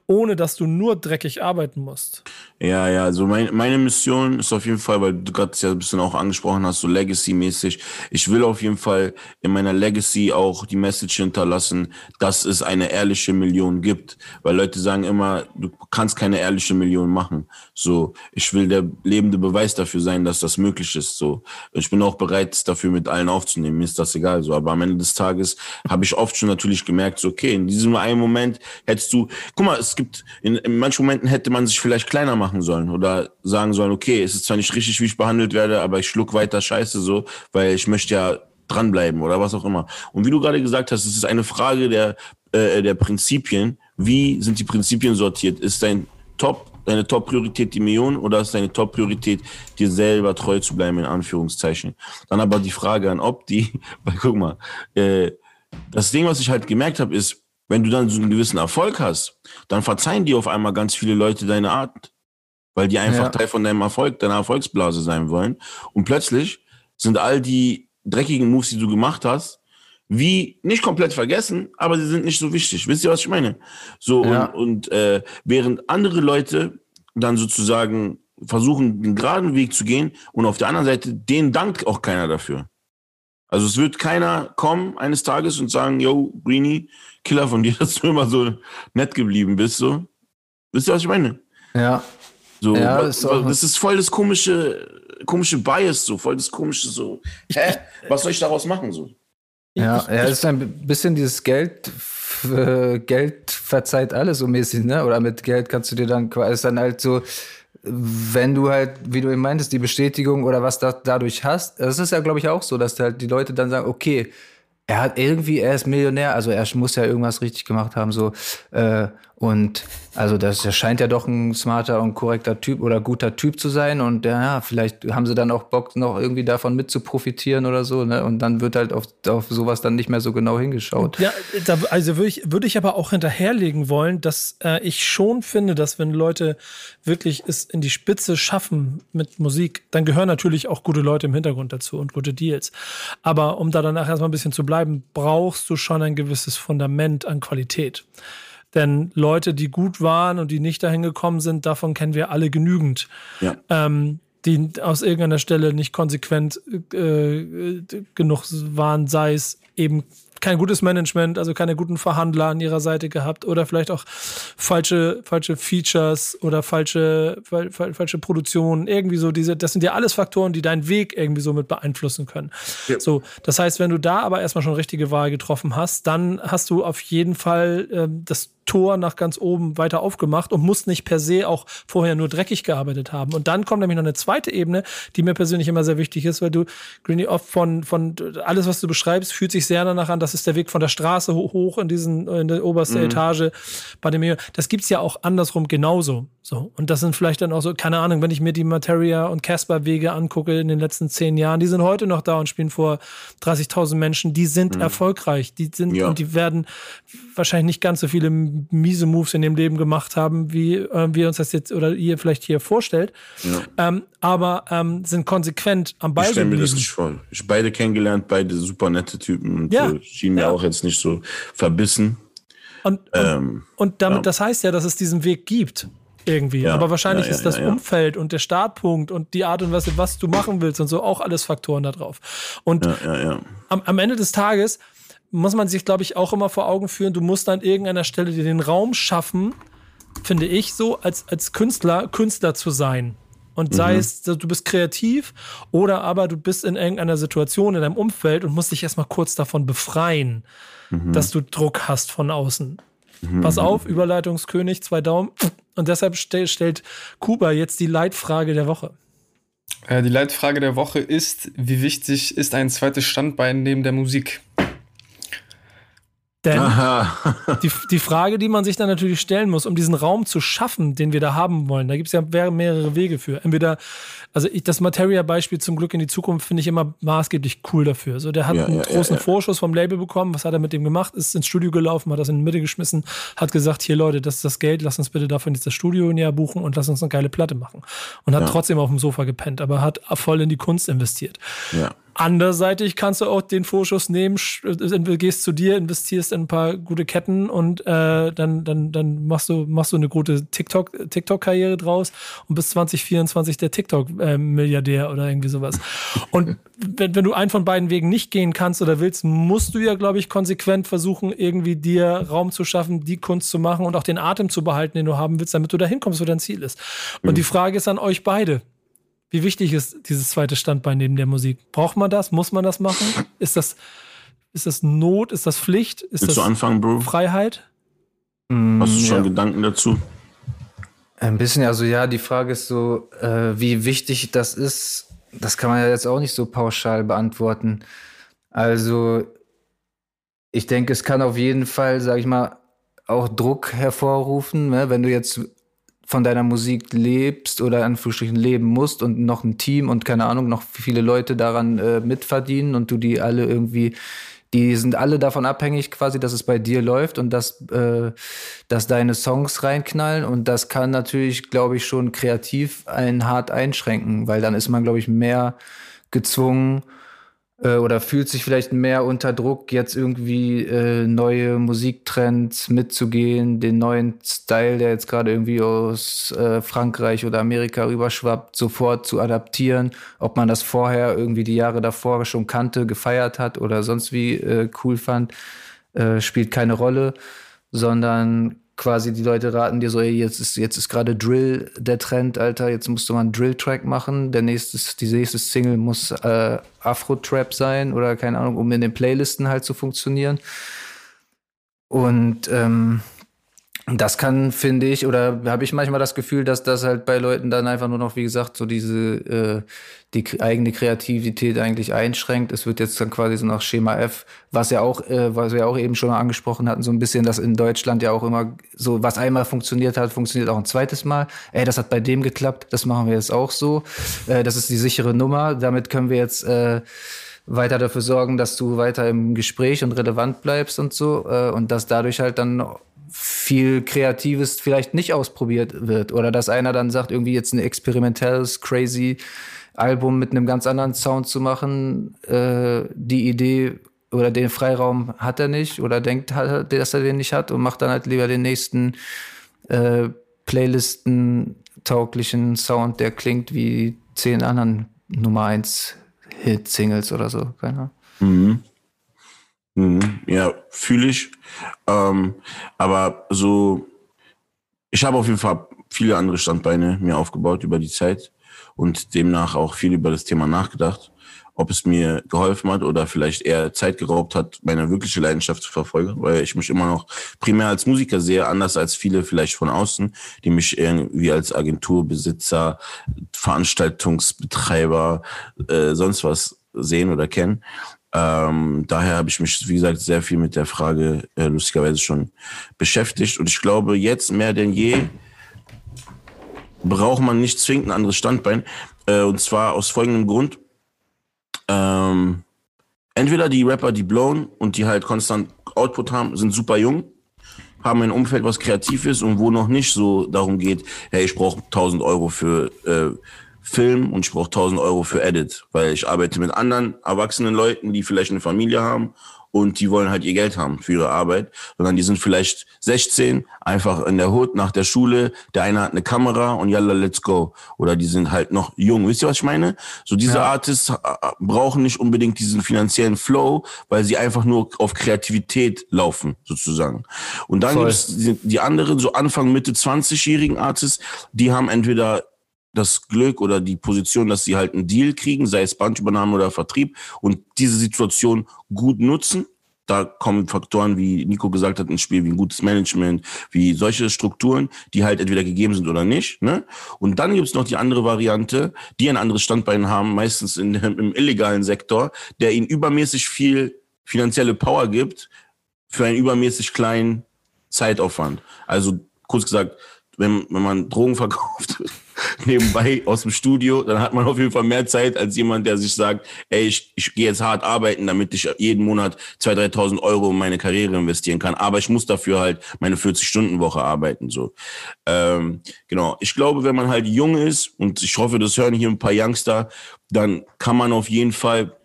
ohne dass du nur dreckig arbeiten musst. Ja, ja, also mein, meine Mission ist auf jeden Fall, weil du gerade ja ein bisschen auch angesprochen hast, so Legacy-mäßig. Ich will auf jeden Fall in meiner Legacy auch die Message hinterlassen, dass es eine ehrliche Million gibt. Weil Leute sagen immer, du kannst keine ehrliche Million machen. So, ich will der lebende Beweis dafür sein, dass das möglich ist. So, ich bin auch bereit, dafür mit allen aufzunehmen. Mir ist das egal. So, aber am Ende des Tages habe ich oft schon natürlich gemerkt, so, okay, in diesem einen Moment hättest du, guck mal, es gibt, in, in manchen Momenten hätte man sich vielleicht kleiner machen sollen oder sagen sollen, okay, es ist zwar nicht richtig, wie ich behandelt werde, aber ich schluck weiter Scheiße so, weil ich möchte ja dranbleiben oder was auch immer. Und wie du gerade gesagt hast, es ist eine Frage der, äh, der Prinzipien. Wie sind die Prinzipien sortiert? Ist dein Top deine Top-Priorität die Million oder ist deine Top-Priorität, dir selber treu zu bleiben, in Anführungszeichen? Dann aber die Frage an ob die, weil guck mal, äh, das Ding, was ich halt gemerkt habe, ist, wenn du dann so einen gewissen Erfolg hast, dann verzeihen dir auf einmal ganz viele Leute deine Art, weil die einfach ja. Teil von deinem Erfolg, deiner Erfolgsblase sein wollen. Und plötzlich sind all die dreckigen Moves, die du gemacht hast, wie nicht komplett vergessen, aber sie sind nicht so wichtig. Wisst ihr, was ich meine? So ja. und, und äh, während andere Leute dann sozusagen versuchen, den geraden Weg zu gehen und auf der anderen Seite, denen dankt auch keiner dafür. Also es wird keiner kommen eines Tages und sagen, yo, Greenie, Killer von dir, dass du immer so nett geblieben bist. So. Wisst ihr, was ich meine? Ja. So, ja, das, ist das ist voll das komische, komische Bias, so, voll das komische, so. Hä? Was soll ich daraus machen? So? Ja, ja, es ist ein bisschen dieses Geld, Geld verzeiht alles so mäßig, ne? Oder mit Geld kannst du dir dann quasi dann halt so, wenn du halt, wie du eben meintest, die Bestätigung oder was da, dadurch hast, das ist ja, glaube ich, auch so, dass halt die Leute dann sagen, okay, er hat irgendwie, er ist Millionär, also er muss ja irgendwas richtig gemacht haben, so, äh, und also das, scheint ja doch ein smarter und korrekter Typ oder guter Typ zu sein. Und ja, vielleicht haben sie dann auch Bock, noch irgendwie davon mit zu profitieren oder so. Ne? Und dann wird halt auf, auf sowas dann nicht mehr so genau hingeschaut. Ja, da, also würde ich, würde ich aber auch hinterherlegen wollen, dass äh, ich schon finde, dass wenn Leute wirklich es in die Spitze schaffen mit Musik, dann gehören natürlich auch gute Leute im Hintergrund dazu und gute Deals. Aber um da danach erstmal ein bisschen zu bleiben, brauchst du schon ein gewisses Fundament an Qualität. Denn Leute, die gut waren und die nicht dahin gekommen sind, davon kennen wir alle genügend. Ja. Ähm, die aus irgendeiner Stelle nicht konsequent äh, genug waren, sei es eben kein gutes Management, also keine guten Verhandler an ihrer Seite gehabt oder vielleicht auch falsche, falsche Features oder falsche, fal, falsche Produktionen. Irgendwie so diese, das sind ja alles Faktoren, die deinen Weg irgendwie so mit beeinflussen können. Ja. So, das heißt, wenn du da aber erstmal schon richtige Wahl getroffen hast, dann hast du auf jeden Fall äh, das Tor nach ganz oben weiter aufgemacht und musst nicht per se auch vorher nur dreckig gearbeitet haben. Und dann kommt nämlich noch eine zweite Ebene, die mir persönlich immer sehr wichtig ist, weil du, Greeny, oft von, von alles, was du beschreibst, fühlt sich sehr danach an, das ist der Weg von der Straße hoch in diesen, in der oberste mhm. Etage bei dem, das gibt's ja auch andersrum genauso. So. Und das sind vielleicht dann auch so, keine Ahnung, wenn ich mir die Materia und Casper Wege angucke in den letzten zehn Jahren, die sind heute noch da und spielen vor 30.000 Menschen, die sind mhm. erfolgreich, die sind, ja. und die werden wahrscheinlich nicht ganz so viele miese Moves in dem Leben gemacht haben, wie äh, wir uns das jetzt oder ihr vielleicht hier vorstellt. Ja. Ähm, aber ähm, sind konsequent am Ball. Ich stelle mir das nicht vor. Ich beide kennengelernt, beide super nette Typen und ja. äh, schienen mir auch jetzt nicht so verbissen. Und, ähm, und damit, das heißt ja, dass es diesen Weg gibt irgendwie. Ja, Aber wahrscheinlich ja, ja, ist das Umfeld und der Startpunkt und die Art und Weise, was du machen willst und so auch alles Faktoren da drauf. Und am, am, Ende des Tages muss man sich, glaube ich, auch immer vor Augen führen, du musst an irgendeiner Stelle dir den Raum schaffen, finde ich so, als, als Künstler, Künstler zu sein. Und sei mhm. es, du bist kreativ oder aber du bist in irgendeiner Situation in deinem Umfeld und musst dich erstmal kurz davon befreien, mhm. dass du Druck hast von außen. Mhm. Pass auf, Überleitungskönig, zwei Daumen. Und deshalb stell, stellt Kuba jetzt die Leitfrage der Woche. Äh, die Leitfrage der Woche ist, wie wichtig ist ein zweites Standbein neben der Musik? Denn die, die Frage, die man sich dann natürlich stellen muss, um diesen Raum zu schaffen, den wir da haben wollen, da gibt es ja mehrere Wege für. Entweder, also ich, das Materia-Beispiel zum Glück in die Zukunft finde ich immer maßgeblich cool dafür. So, der hat ja, einen ja, großen ja, Vorschuss vom Label bekommen. Was hat er mit dem gemacht? Ist ins Studio gelaufen, hat das in die Mitte geschmissen, hat gesagt: Hier, Leute, das ist das Geld, lass uns bitte dafür jetzt das Studio Jahr buchen und lass uns eine geile Platte machen. Und hat trotzdem auf dem Sofa gepennt, aber hat voll in die Kunst investiert. Ja. Anderseitig kannst du auch den Vorschuss nehmen, äh, gehst zu dir, investierst in ein paar gute Ketten und äh, dann, dann, dann machst du, machst du eine gute TikTok, TikTok-Karriere draus und bis 2024 der TikTok-Milliardär oder irgendwie sowas. Und wenn, wenn du einen von beiden Wegen nicht gehen kannst oder willst, musst du ja, glaube ich, konsequent versuchen, irgendwie dir Raum zu schaffen, die Kunst zu machen und auch den Atem zu behalten, den du haben willst, damit du dahin kommst, wo dein Ziel ist. Und mhm. die Frage ist an euch beide. Wie wichtig ist dieses zweite Standbein neben der Musik? Braucht man das? Muss man das machen? Ist das, ist das Not? Ist das Pflicht? Ist Willst das anfangen, Bro? Freiheit? Hast du schon ja. Gedanken dazu? Ein bisschen, also ja, die Frage ist so, äh, wie wichtig das ist. Das kann man ja jetzt auch nicht so pauschal beantworten. Also, ich denke, es kann auf jeden Fall, sag ich mal, auch Druck hervorrufen, ne? wenn du jetzt von deiner Musik lebst oder in Anführungsstrichen leben musst und noch ein Team und keine Ahnung, noch viele Leute daran äh, mitverdienen und du die alle irgendwie die sind alle davon abhängig quasi, dass es bei dir läuft und dass, äh, dass deine Songs reinknallen. Und das kann natürlich, glaube ich, schon kreativ einen hart einschränken, weil dann ist man, glaube ich, mehr gezwungen, äh, oder fühlt sich vielleicht mehr unter Druck, jetzt irgendwie äh, neue Musiktrends mitzugehen, den neuen Style, der jetzt gerade irgendwie aus äh, Frankreich oder Amerika rüberschwappt, sofort zu adaptieren, ob man das vorher irgendwie die Jahre davor schon kannte, gefeiert hat oder sonst wie äh, cool fand, äh, spielt keine Rolle, sondern quasi die Leute raten dir so, ey, jetzt ist, jetzt ist gerade Drill der Trend, Alter, jetzt musst du mal einen Drill-Track machen. Der nächste, die nächste Single muss äh, Afro-Trap sein oder keine Ahnung, um in den Playlisten halt zu funktionieren. Und ähm, das kann, finde ich, oder habe ich manchmal das Gefühl, dass das halt bei Leuten dann einfach nur noch, wie gesagt, so diese äh, die eigene Kreativität eigentlich einschränkt. Es wird jetzt dann quasi so nach Schema F, was ja auch, äh, was wir auch eben schon mal angesprochen hatten, so ein bisschen, dass in Deutschland ja auch immer so, was einmal funktioniert hat, funktioniert auch ein zweites Mal. Ey, das hat bei dem geklappt, das machen wir jetzt auch so. Äh, das ist die sichere Nummer. Damit können wir jetzt äh, weiter dafür sorgen, dass du weiter im Gespräch und relevant bleibst und so. Äh, und dass dadurch halt dann viel Kreatives vielleicht nicht ausprobiert wird. Oder dass einer dann sagt, irgendwie jetzt ein experimentelles, crazy Album mit einem ganz anderen Sound zu machen. Äh, die Idee oder den Freiraum hat er nicht oder denkt, dass er den nicht hat und macht dann halt lieber den nächsten äh, Playlisten tauglichen Sound, der klingt wie zehn anderen Nummer 1 Hit-Singles oder so. Keine Mhm. Mhm. Ja, fühle ich. Ähm, aber so, ich habe auf jeden Fall viele andere Standbeine mir aufgebaut über die Zeit und demnach auch viel über das Thema nachgedacht, ob es mir geholfen hat oder vielleicht eher Zeit geraubt hat, meine wirkliche Leidenschaft zu verfolgen, weil ich mich immer noch primär als Musiker sehe, anders als viele vielleicht von außen, die mich irgendwie als Agenturbesitzer, Veranstaltungsbetreiber, äh, sonst was sehen oder kennen. Ähm, daher habe ich mich, wie gesagt, sehr viel mit der Frage äh, lustigerweise schon beschäftigt. Und ich glaube, jetzt mehr denn je braucht man nicht zwingend ein anderes Standbein. Äh, und zwar aus folgendem Grund. Ähm, entweder die Rapper, die blown und die halt konstant Output haben, sind super jung, haben ein Umfeld, was kreativ ist und wo noch nicht so darum geht, hey, ich brauche 1000 Euro für äh, Film und ich brauche 1000 Euro für Edit, weil ich arbeite mit anderen erwachsenen Leuten, die vielleicht eine Familie haben und die wollen halt ihr Geld haben für ihre Arbeit, sondern die sind vielleicht 16, einfach in der Hut nach der Schule, der eine hat eine Kamera und yalla, let's go. Oder die sind halt noch jung. Wisst ihr, was ich meine? So diese ja. Artists äh, brauchen nicht unbedingt diesen finanziellen Flow, weil sie einfach nur auf Kreativität laufen, sozusagen. Und dann gibt es die, die anderen, so Anfang, Mitte 20-jährigen Artists, die haben entweder das Glück oder die Position, dass sie halt einen Deal kriegen, sei es Bandübernahme oder Vertrieb und diese Situation gut nutzen. Da kommen Faktoren, wie Nico gesagt hat, ins Spiel, wie ein gutes Management, wie solche Strukturen, die halt entweder gegeben sind oder nicht. Ne? Und dann gibt's noch die andere Variante, die ein anderes Standbein haben, meistens in, im illegalen Sektor, der ihnen übermäßig viel finanzielle Power gibt für einen übermäßig kleinen Zeitaufwand. Also kurz gesagt, wenn, wenn man Drogen verkauft, nebenbei aus dem Studio, dann hat man auf jeden Fall mehr Zeit als jemand, der sich sagt, ey, ich, ich gehe jetzt hart arbeiten, damit ich jeden Monat 2.000, 3.000 Euro in meine Karriere investieren kann. Aber ich muss dafür halt meine 40-Stunden-Woche arbeiten. so. Ähm, genau. Ich glaube, wenn man halt jung ist, und ich hoffe, das hören hier ein paar Youngster, dann kann man auf jeden Fall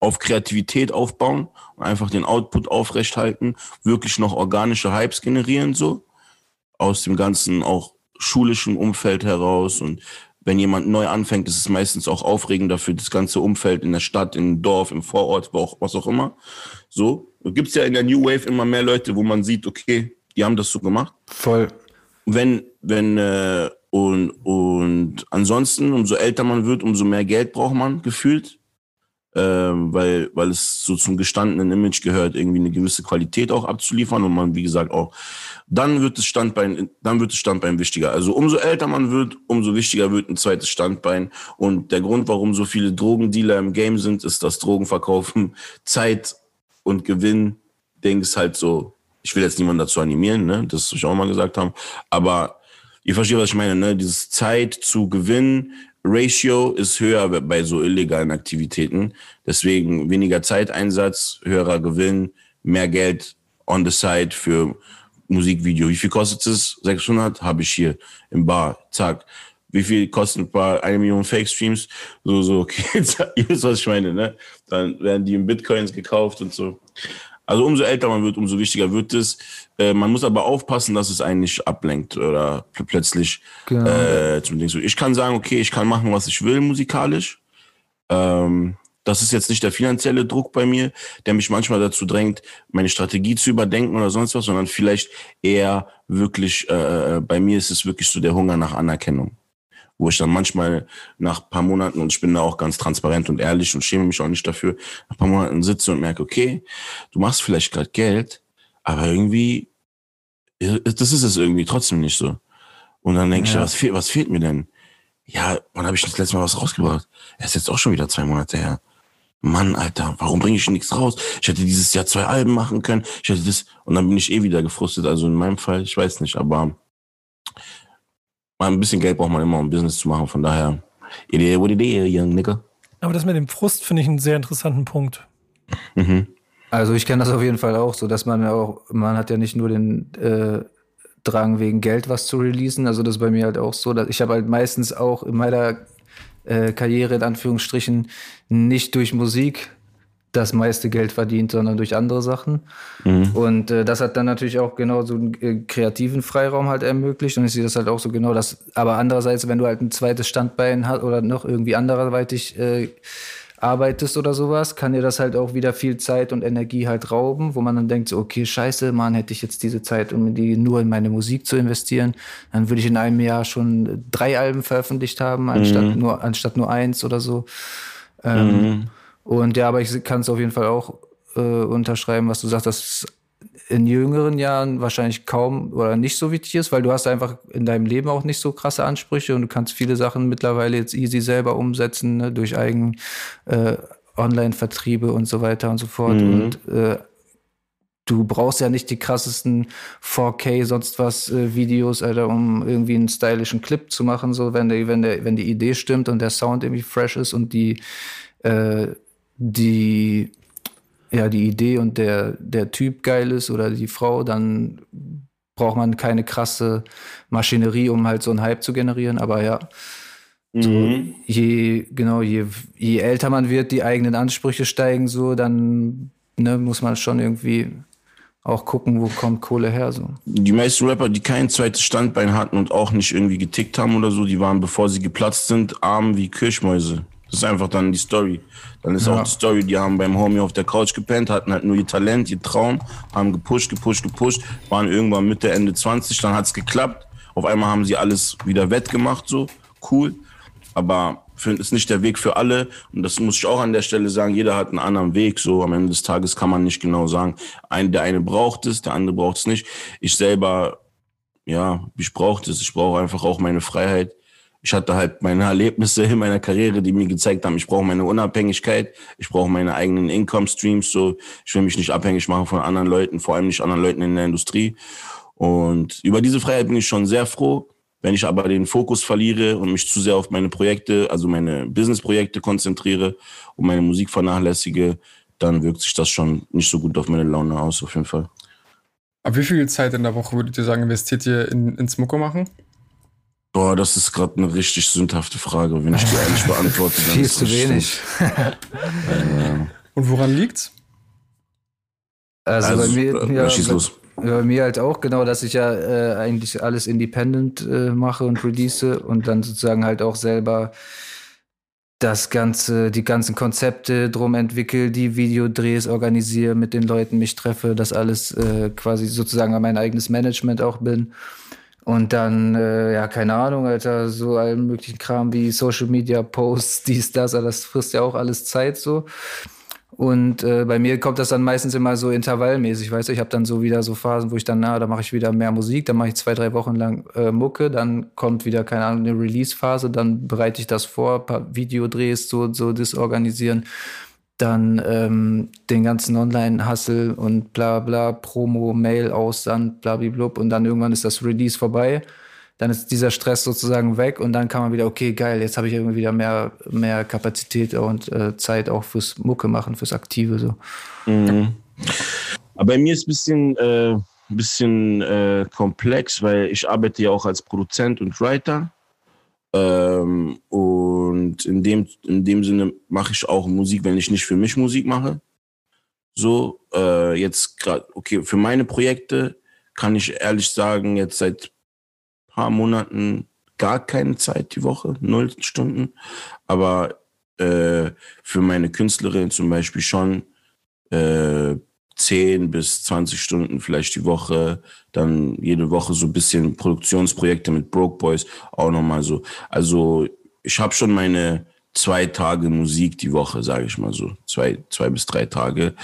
auf Kreativität aufbauen und einfach den Output aufrechthalten, wirklich noch organische Hypes generieren, so aus dem Ganzen auch schulischen Umfeld heraus und wenn jemand neu anfängt, ist es meistens auch aufregender für das ganze Umfeld in der Stadt, im Dorf, im Vorort, was auch immer. So. Gibt es ja in der New Wave immer mehr Leute, wo man sieht, okay, die haben das so gemacht. Voll. Wenn, wenn, äh, und, und ansonsten, umso älter man wird, umso mehr Geld braucht man gefühlt ähm, weil, weil es so zum gestandenen Image gehört, irgendwie eine gewisse Qualität auch abzuliefern und man, wie gesagt, auch, dann wird das Standbein, dann wird das Standbein wichtiger. Also umso älter man wird, umso wichtiger wird ein zweites Standbein. Und der Grund, warum so viele Drogendealer im Game sind, ist, dass Drogenverkaufen Zeit und Gewinn, Dings halt so, ich will jetzt niemanden dazu animieren, ne, das ich auch mal gesagt haben, aber ihr versteht, was ich meine, ne? Dieses Zeit zu Gewinn Ratio ist höher bei so illegalen Aktivitäten. Deswegen weniger Zeiteinsatz, höherer Gewinn, mehr Geld on the side für Musikvideo. Wie viel kostet es? 600 habe ich hier im Bar. Zack. Wie viel kosten ein paar, eine Million Fake-Streams? So, so, okay, ihr wisst, was ich meine, ne? Dann werden die in Bitcoins gekauft und so. Also umso älter man wird, umso wichtiger wird es. Äh, man muss aber aufpassen, dass es einen nicht ablenkt oder pl plötzlich genau. äh, zum Ding so. Ich kann sagen, okay, ich kann machen, was ich will musikalisch. Ähm, das ist jetzt nicht der finanzielle Druck bei mir, der mich manchmal dazu drängt, meine Strategie zu überdenken oder sonst was, sondern vielleicht eher wirklich, äh, äh bei mir ist es wirklich so der Hunger nach Anerkennung wo ich dann manchmal nach paar Monaten, und ich bin da auch ganz transparent und ehrlich und schäme mich auch nicht dafür, nach paar Monaten sitze und merke, okay, du machst vielleicht gerade Geld, aber irgendwie, das ist es irgendwie trotzdem nicht so. Und dann denke ja. ich, was, fehlt, was fehlt mir denn? Ja, wann habe ich das letzte Mal was rausgebracht? Er ist jetzt auch schon wieder zwei Monate her. Mann, Alter, warum bringe ich nichts raus? Ich hätte dieses Jahr zwei Alben machen können. Ich hätte das, und dann bin ich eh wieder gefrustet. Also in meinem Fall, ich weiß nicht, aber ein bisschen Geld braucht man immer, um Business zu machen. Von daher, Idee, what idea, young nigga. Aber das mit dem Frust finde ich einen sehr interessanten Punkt. Mhm. Also ich kenne das auf jeden Fall auch, so dass man ja auch, man hat ja nicht nur den äh, Drang wegen Geld was zu releasen. Also das ist bei mir halt auch so, dass ich habe halt meistens auch in meiner äh, Karriere in Anführungsstrichen nicht durch Musik das meiste Geld verdient, sondern durch andere Sachen. Mhm. Und äh, das hat dann natürlich auch genau so einen äh, kreativen Freiraum halt ermöglicht. Und ich sehe das halt auch so genau, dass, aber andererseits, wenn du halt ein zweites Standbein hast oder noch irgendwie anderweitig äh, arbeitest oder sowas, kann dir das halt auch wieder viel Zeit und Energie halt rauben, wo man dann denkt, so, okay, scheiße, man, hätte ich jetzt diese Zeit, um die nur in meine Musik zu investieren, dann würde ich in einem Jahr schon drei Alben veröffentlicht haben, anstatt, mhm. nur, anstatt nur eins oder so. Ähm, mhm. Und ja, aber ich kann es auf jeden Fall auch äh, unterschreiben, was du sagst, dass es in jüngeren Jahren wahrscheinlich kaum oder nicht so wichtig ist, weil du hast einfach in deinem Leben auch nicht so krasse Ansprüche und du kannst viele Sachen mittlerweile jetzt easy selber umsetzen, ne, durch eigenen äh, Online-Vertriebe und so weiter und so fort. Mhm. Und äh, du brauchst ja nicht die krassesten 4K, sonst was äh, Videos, Alter, um irgendwie einen stylischen Clip zu machen, so wenn der, wenn der, wenn die Idee stimmt und der Sound irgendwie fresh ist und die äh, die, ja, die Idee und der, der Typ geil ist oder die Frau, dann braucht man keine krasse Maschinerie, um halt so einen Hype zu generieren. Aber ja, mhm. so, je, genau, je, je älter man wird, die eigenen Ansprüche steigen, so, dann ne, muss man schon irgendwie auch gucken, wo kommt Kohle her. So. Die meisten Rapper, die kein zweites Standbein hatten und auch nicht irgendwie getickt haben oder so, die waren, bevor sie geplatzt sind, arm wie Kirschmäuse. Das ist einfach dann die Story. Dann ist ja. auch die Story, die haben beim Homie auf der Couch gepennt, hatten halt nur ihr Talent, ihr Traum, haben gepusht, gepusht, gepusht, waren irgendwann Mitte, Ende 20, dann hat's geklappt. Auf einmal haben sie alles wieder wettgemacht, so cool. Aber für, ist nicht der Weg für alle. Und das muss ich auch an der Stelle sagen. Jeder hat einen anderen Weg. So am Ende des Tages kann man nicht genau sagen, ein, der eine braucht es, der andere braucht es nicht. Ich selber, ja, ich brauche es. Ich brauche einfach auch meine Freiheit ich hatte halt meine Erlebnisse in meiner Karriere, die mir gezeigt haben, ich brauche meine Unabhängigkeit, ich brauche meine eigenen Income Streams, so ich will mich nicht abhängig machen von anderen Leuten, vor allem nicht anderen Leuten in der Industrie. Und über diese Freiheit bin ich schon sehr froh. Wenn ich aber den Fokus verliere und mich zu sehr auf meine Projekte, also meine Business-Projekte konzentriere und meine Musik vernachlässige, dann wirkt sich das schon nicht so gut auf meine Laune aus, auf jeden Fall. Aber wie viel Zeit in der Woche würdet ihr sagen, investiert ihr in, ins Mucke machen? Boah, das ist gerade eine richtig sündhafte Frage. Wenn ich die ehrlich beantworte, dann Viel zu wenig. Und woran liegt's? Also, also bei mir, äh, ja, los. Bei, mir halt auch genau, dass ich ja äh, eigentlich alles independent äh, mache und release und dann sozusagen halt auch selber das ganze, die ganzen Konzepte drum entwickle, die Videodrehs organisiere, mit den Leuten mich treffe, das alles äh, quasi sozusagen mein eigenes Management auch bin. Und dann, äh, ja, keine Ahnung, Alter, so allen möglichen Kram wie Social Media Posts, dies, das, das frisst ja auch alles Zeit so. Und äh, bei mir kommt das dann meistens immer so intervallmäßig, weißt du, ich habe dann so wieder so Phasen, wo ich dann, na, da mache ich wieder mehr Musik, dann mache ich zwei, drei Wochen lang äh, Mucke, dann kommt wieder, keine Ahnung, eine Release-Phase, dann bereite ich das vor, paar Videodrehs so, so disorganisieren dann ähm, den ganzen Online-Hustle und bla bla, Promo, Mail, Aussand, blub und dann irgendwann ist das Release vorbei. dann ist dieser Stress sozusagen weg und dann kann man wieder, okay, geil, jetzt habe ich irgendwie wieder mehr, mehr Kapazität und äh, Zeit auch fürs Mucke machen, fürs Aktive so. Mhm. Aber bei mir ist ein bisschen, äh, bisschen äh, komplex, weil ich arbeite ja auch als Produzent und Writer. Ähm, und in dem, in dem Sinne mache ich auch Musik, wenn ich nicht für mich Musik mache. So, äh, jetzt gerade, okay, für meine Projekte kann ich ehrlich sagen, jetzt seit paar Monaten gar keine Zeit die Woche, null Stunden. Aber äh, für meine Künstlerin zum Beispiel schon äh, 10 bis 20 Stunden vielleicht die Woche, dann jede Woche so ein bisschen Produktionsprojekte mit Broke Boys, auch nochmal so. Also ich habe schon meine zwei Tage Musik die Woche, sage ich mal so. Zwei, zwei bis drei Tage.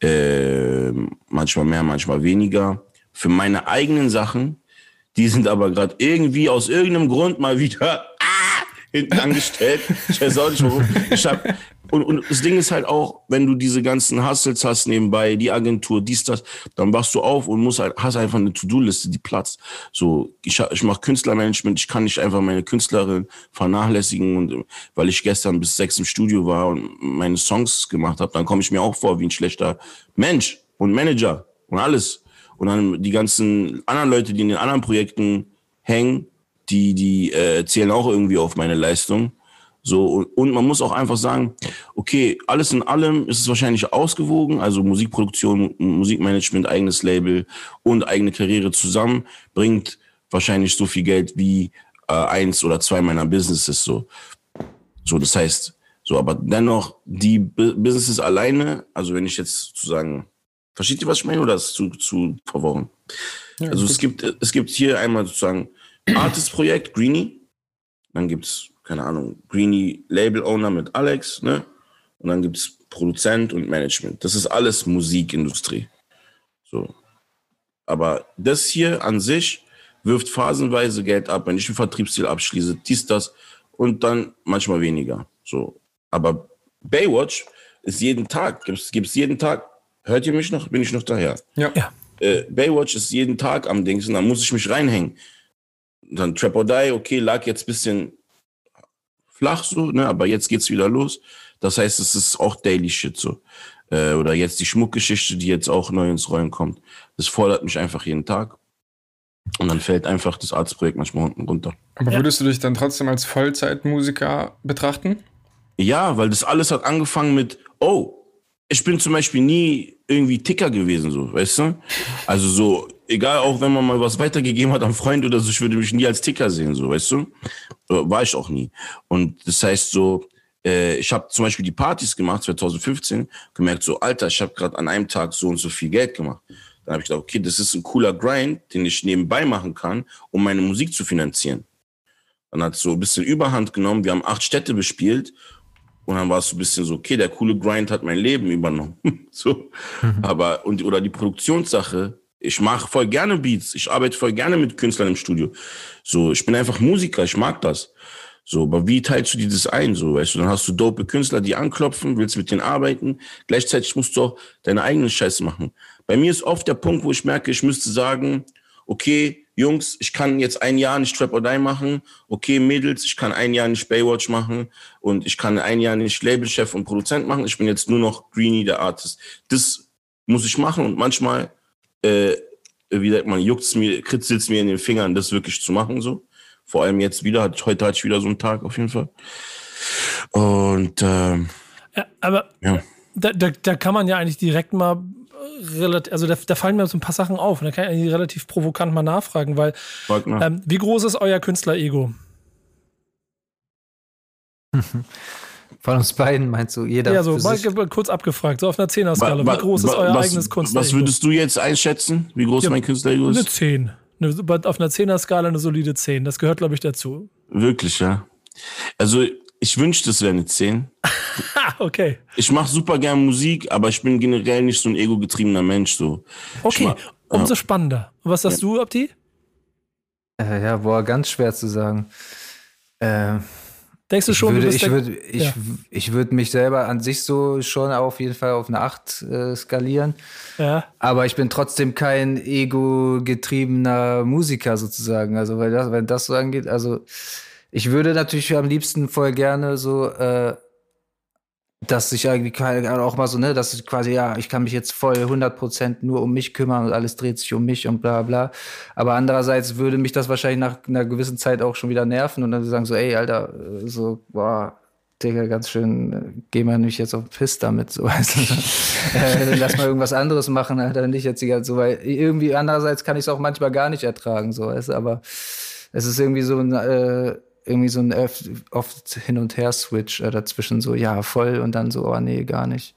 Äh, manchmal mehr, manchmal weniger. Für meine eigenen Sachen, die sind aber gerade irgendwie aus irgendeinem Grund mal wieder ah, hinten angestellt. Ich weiß auch nicht warum. Ich hab, und, und das Ding ist halt auch, wenn du diese ganzen Hustles hast nebenbei, die Agentur, dies, das, dann wachst du auf und musst halt, hast einfach eine To-Do-Liste, die platzt. So, ich, ich mache Künstlermanagement, ich kann nicht einfach meine Künstlerin vernachlässigen und weil ich gestern bis sechs im Studio war und meine Songs gemacht habe, dann komme ich mir auch vor wie ein schlechter Mensch und Manager und alles. Und dann die ganzen anderen Leute, die in den anderen Projekten hängen, die, die äh, zählen auch irgendwie auf meine Leistung. So, und man muss auch einfach sagen, okay, alles in allem ist es wahrscheinlich ausgewogen, also Musikproduktion, Musikmanagement, eigenes Label und eigene Karriere zusammen bringt wahrscheinlich so viel Geld wie äh, eins oder zwei meiner Businesses so. So, das heißt, so, aber dennoch die B Businesses alleine, also wenn ich jetzt sozusagen, versteht ihr, was ich meine, oder ist zu, zu verworren? Ja, also es gibt, es gibt hier einmal sozusagen Artist-Projekt, Greenie, dann gibt's keine Ahnung, Greenie Label Owner mit Alex, ne? Und dann gibt es Produzent und Management. Das ist alles Musikindustrie. So. Aber das hier an sich wirft phasenweise Geld ab, wenn ich einen Vertriebsziel abschließe, dies, das und dann manchmal weniger. So. Aber Baywatch ist jeden Tag, gibt es jeden Tag. Hört ihr mich noch? Bin ich noch daher? Ja. ja. Äh, Baywatch ist jeden Tag am Dings und dann muss ich mich reinhängen. Dann Trap or Die, okay, lag jetzt ein bisschen flach so, ne? aber jetzt geht's wieder los. Das heißt, es ist auch Daily Shit so. Äh, oder jetzt die Schmuckgeschichte, die jetzt auch neu ins Rollen kommt. Das fordert mich einfach jeden Tag. Und dann fällt einfach das Arztprojekt manchmal unten runter. Aber würdest du dich dann trotzdem als Vollzeitmusiker betrachten? Ja, weil das alles hat angefangen mit, oh, ich bin zum Beispiel nie irgendwie Ticker gewesen, so, weißt du? Also so, egal, auch wenn man mal was weitergegeben hat an Freund oder so, ich würde mich nie als Ticker sehen, so, weißt du? War ich auch nie. Und das heißt so, äh, ich habe zum Beispiel die Partys gemacht, 2015, gemerkt so, Alter, ich habe gerade an einem Tag so und so viel Geld gemacht. Dann habe ich gedacht, okay, das ist ein cooler Grind, den ich nebenbei machen kann, um meine Musik zu finanzieren. Dann hat es so ein bisschen Überhand genommen. Wir haben acht Städte bespielt und dann war es so ein bisschen so, okay, der coole Grind hat mein Leben übernommen. so. Mhm. Aber, und, oder die Produktionssache, ich mache voll gerne Beats, ich arbeite voll gerne mit Künstlern im Studio. So, ich bin einfach Musiker, ich mag das. So, aber wie teilst du dir das ein? So, weißt du, dann hast du dope Künstler, die anklopfen, willst mit denen arbeiten. Gleichzeitig musst du auch deine eigenen Scheiße machen. Bei mir ist oft der Punkt, wo ich merke, ich müsste sagen, okay, Jungs, ich kann jetzt ein Jahr nicht Trap or Die machen. Okay, Mädels, ich kann ein Jahr nicht Baywatch machen und ich kann ein Jahr nicht Labelchef und Produzent machen. Ich bin jetzt nur noch Greenie, der Artist. Das muss ich machen und manchmal, äh, wie sagt man, juckt's mir, kritzelt's mir in den Fingern, das wirklich zu machen, so. Vor allem jetzt wieder, heute hatte ich wieder so einen Tag auf jeden Fall. Und, ähm, ja, aber ja. Da, da, da kann man ja eigentlich direkt mal relativ, also da, da, fallen mir so ein paar Sachen auf und da kann ich relativ provokant mal nachfragen, weil ähm, wie groß ist euer Künstler-Ego? Von uns beiden meinst du, jeder. Ja, so mal kurz abgefragt, so auf einer Zehner-Skala. Wie groß ist euer was, eigenes Künstler? Was würdest du jetzt einschätzen? Wie groß ja, mein Künstler-Ego ist? Eine 10. auf einer Zehner-Skala eine solide 10. Das gehört, glaube ich, dazu. Wirklich, ja. Also ich wünschte, es wäre eine 10. okay. Ich mache super gern Musik, aber ich bin generell nicht so ein ego-getriebener Mensch. So. Okay, mach, umso ja. spannender. Was sagst ja. du, Abdi? Äh, ja, boah, ganz schwer zu sagen. Äh, Denkst du schon, würde, du bist ich würde ich, Ja. ich würde mich selber an sich so schon auf jeden Fall auf eine 8 äh, skalieren. ja. Aber ich bin trotzdem kein ego-getriebener Musiker sozusagen. Also, weil das, wenn das so angeht, also ich würde natürlich am liebsten voll gerne so, äh, dass ich irgendwie auch mal so, ne, dass ich quasi, ja, ich kann mich jetzt voll 100% nur um mich kümmern und alles dreht sich um mich und bla bla. Aber andererseits würde mich das wahrscheinlich nach einer gewissen Zeit auch schon wieder nerven und dann sagen so, ey, Alter, äh, so, boah, Digga, ganz schön, äh, geh mal nicht jetzt auf den Piss damit, so, weißt du? äh, lass mal irgendwas anderes machen, Alter, nicht jetzt die ganze, so, weil irgendwie andererseits kann ich es auch manchmal gar nicht ertragen, so, weißt du, aber es ist irgendwie so ein, äh, irgendwie so ein oft, oft hin und her Switch äh, dazwischen, so, ja, voll und dann so, oh nee, gar nicht.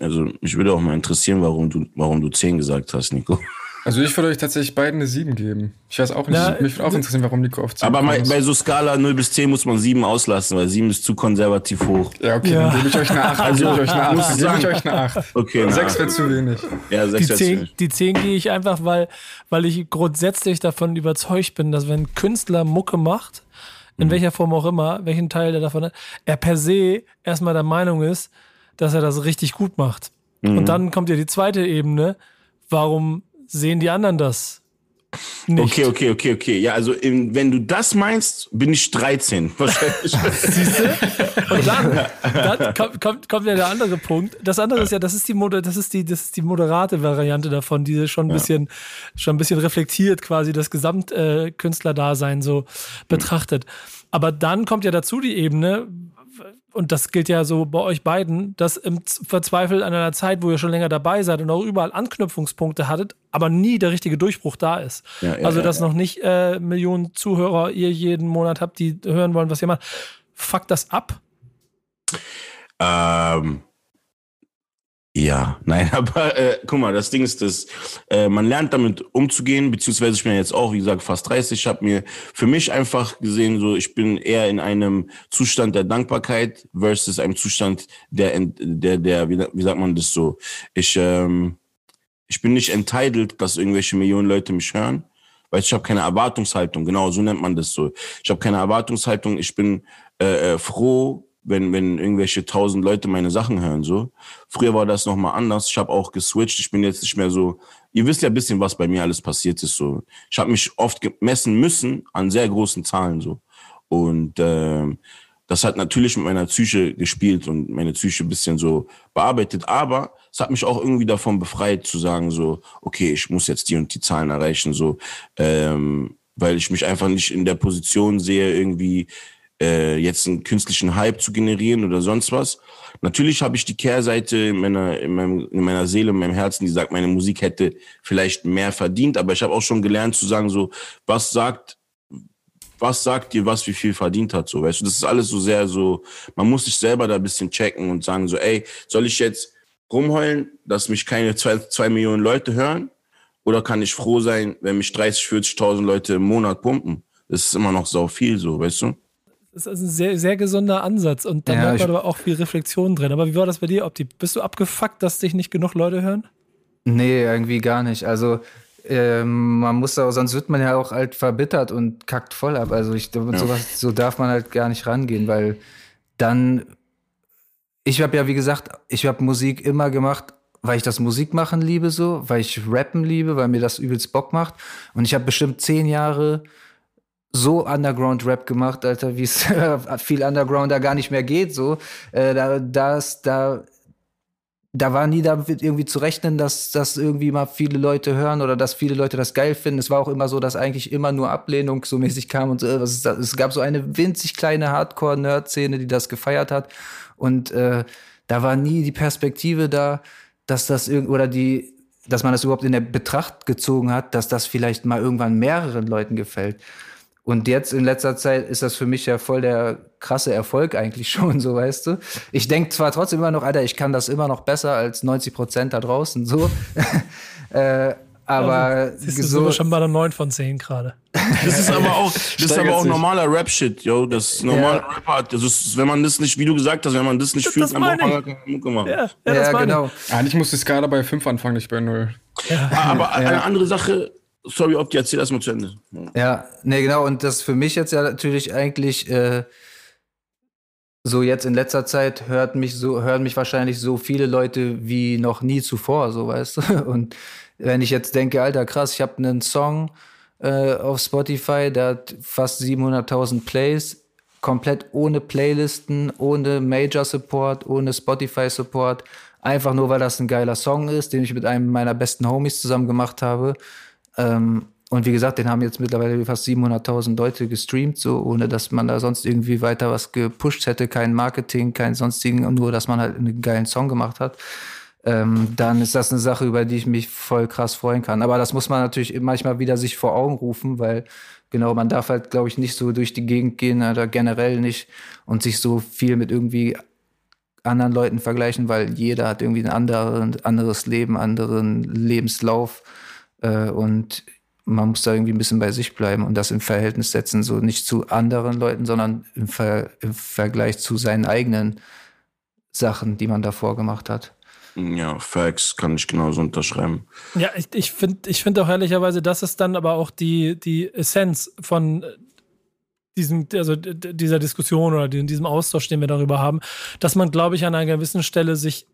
Also mich würde auch mal interessieren, warum du, warum du 10 gesagt hast, Nico. Also ich würde euch tatsächlich beiden eine 7 geben. Ich weiß auch nicht. Na, mich würde auch interessieren, warum Nico auf 10 Aber bei, bei so Skala 0 bis 10 muss man 7 auslassen, weil 7 ist zu konservativ hoch. Ja, okay, Ja. dann gebe ich euch eine 8. Also, gebe ich euch eine muss 8. ich Dann gebe ich euch eine 8. Okay, na, 6 wäre zu wenig. ja, 6 Die jetzt 10, nicht. die 10 gehe ich einfach, weil, weil ich grundsätzlich davon überzeugt bin, dass wenn ein Künstler Mucke macht, in welcher Form auch immer, welchen Teil der davon hat, er per se erstmal der Meinung ist, dass er das richtig gut macht. Und dann kommt ja die zweite Ebene. Warum sehen die anderen das nicht? Okay, okay, okay, okay. Ja, also in, wenn du das meinst, bin ich 13. Wahrscheinlich. Und dann, dann kommt, kommt, kommt ja der andere Punkt. Das andere ist ja, das ist die, Moder das ist die, das ist die moderate Variante davon, die schon ein bisschen, schon ein bisschen reflektiert quasi das Gesamtkünstlerdasein äh, so betrachtet. Aber dann kommt ja dazu die Ebene, und das gilt ja so bei euch beiden, dass im Verzweifel an einer Zeit, wo ihr schon länger dabei seid und auch überall Anknüpfungspunkte hattet, aber nie der richtige Durchbruch da ist. Ja, ja, also, ja, dass noch nicht äh, Millionen Zuhörer ihr jeden Monat habt, die hören wollen, was ihr macht. Fuckt das ab? Ähm, ja, nein, aber äh, guck mal, das Ding ist, dass äh, man lernt damit umzugehen, beziehungsweise ich bin ja jetzt auch, wie gesagt, fast 30. Ich habe mir für mich einfach gesehen, so ich bin eher in einem Zustand der Dankbarkeit versus einem Zustand der, der, der, wie, wie sagt man das so? Ich, ähm, ich bin nicht entitled, dass irgendwelche Millionen Leute mich hören. Weil ich habe keine Erwartungshaltung, genau, so nennt man das so. Ich habe keine Erwartungshaltung, ich bin äh, äh, froh, wenn, wenn irgendwelche tausend Leute meine Sachen hören. so. Früher war das nochmal anders. Ich habe auch geswitcht. Ich bin jetzt nicht mehr so. Ihr wisst ja ein bisschen, was bei mir alles passiert ist. so. Ich habe mich oft gemessen müssen an sehr großen Zahlen. so. Und ähm, das hat natürlich mit meiner Psyche gespielt und meine Psyche ein bisschen so bearbeitet. Aber es hat mich auch irgendwie davon befreit zu sagen so, okay, ich muss jetzt die und die Zahlen erreichen, so, ähm, weil ich mich einfach nicht in der Position sehe, irgendwie äh, jetzt einen künstlichen Hype zu generieren oder sonst was. Natürlich habe ich die Kehrseite in meiner, in, meinem, in meiner Seele, in meinem Herzen, die sagt, meine Musik hätte vielleicht mehr verdient, aber ich habe auch schon gelernt zu sagen, so, was sagt was sagt dir, was wie viel verdient hat, so, weißt du, das ist alles so sehr so, man muss sich selber da ein bisschen checken und sagen so, ey, soll ich jetzt rumheulen, dass mich keine zwei, zwei Millionen Leute hören? Oder kann ich froh sein, wenn mich 30, 40.000 Leute im Monat pumpen? Das ist immer noch sau viel, so, weißt du? Das ist ein sehr, sehr gesunder Ansatz und da Ja, merkt man aber auch viel Reflexion drin. Aber wie war das bei dir, Opti? Bist du abgefuckt, dass dich nicht genug Leute hören? Nee, irgendwie gar nicht. Also ähm, man muss auch, sonst wird man ja auch halt verbittert und kackt voll ab. Also ich sowas, so darf man halt gar nicht rangehen, weil dann, ich habe ja wie gesagt, ich habe Musik immer gemacht, weil ich das Musikmachen liebe so, weil ich Rappen liebe, weil mir das übelst Bock macht. Und ich habe bestimmt zehn Jahre so Underground-Rap gemacht, Alter, wie es viel Underground da gar nicht mehr geht. So, äh, da, das, da da war nie damit irgendwie zu rechnen, dass das irgendwie mal viele Leute hören oder dass viele Leute das geil finden. Es war auch immer so, dass eigentlich immer nur Ablehnung so mäßig kam und so, äh, das? es gab so eine winzig kleine Hardcore-Nerd-Szene, die das gefeiert hat und äh, da war nie die Perspektive da, dass das irgend oder die dass man das überhaupt in der Betracht gezogen hat, dass das vielleicht mal irgendwann mehreren Leuten gefällt. Und jetzt in letzter Zeit ist das für mich ja voll der krasse Erfolg eigentlich schon, so weißt du. Ich denke zwar trotzdem immer noch, Alter, ich kann das immer noch besser als 90 Prozent da draußen, so. äh, aber Also, Siehst du, sind so, wir schon bei der 9 von 10 gerade. Das ist aber auch, das ist aber auch sich. normaler Rap-Shit, yo. Das ist normaler Rapper. Das ist, wenn man das nicht, wie du gesagt hast, wenn man das nicht Das- fühlt, das dann braucht man gar keine Mucke machen. Ja, ja, ja, genau. Eigentlich muss die Skala bei 5 anfangen, nicht bei 0. Ah, Aber eine andere Sache, sorry, Opti, erzähl erst mal zu Ende. Ja, nee, genau. Und das für mich jetzt ja natürlich eigentlich äh, so jetzt in letzter Zeit hört mich so, hören mich wahrscheinlich so viele Leute wie noch nie zuvor, so weißt du. Und wenn ich jetzt denke, Alter, krass, ich habe einen Song äh, auf Spotify, der hat fast 700.000 Plays, komplett ohne Playlisten, ohne Major Support, ohne Spotify Support, einfach nur, weil das ein geiler Song ist, den ich mit einem meiner besten Homies zusammen gemacht habe. Ähm, und wie gesagt, den haben jetzt mittlerweile fast 700.000 Leute gestreamt, so ohne dass man da sonst irgendwie weiter was gepusht hätte, kein Marketing, kein sonstigen, nur dass man halt einen geilen Song gemacht hat. Ähm, dann ist das eine Sache, über die ich mich voll krass freuen kann. Aber das muss man natürlich manchmal wieder sich vor Augen rufen, weil genau, man darf halt, glaube ich, nicht so durch die Gegend gehen oder generell nicht und sich so viel mit irgendwie anderen Leuten vergleichen, weil jeder hat irgendwie ein anderes Leben, anderen Lebenslauf. Äh, und man muss da irgendwie ein bisschen bei sich bleiben und das im Verhältnis setzen, so nicht zu anderen Leuten, sondern im, Ver im Vergleich zu seinen eigenen Sachen, die man davor gemacht hat. Ja, Facts kann ich genauso unterschreiben. Ja, ich, ich finde ich find auch ehrlicherweise, das ist dann aber auch die, die Essenz von diesem, also dieser Diskussion oder diesem Austausch, den wir darüber haben, dass man, glaube ich, an einer gewissen Stelle sich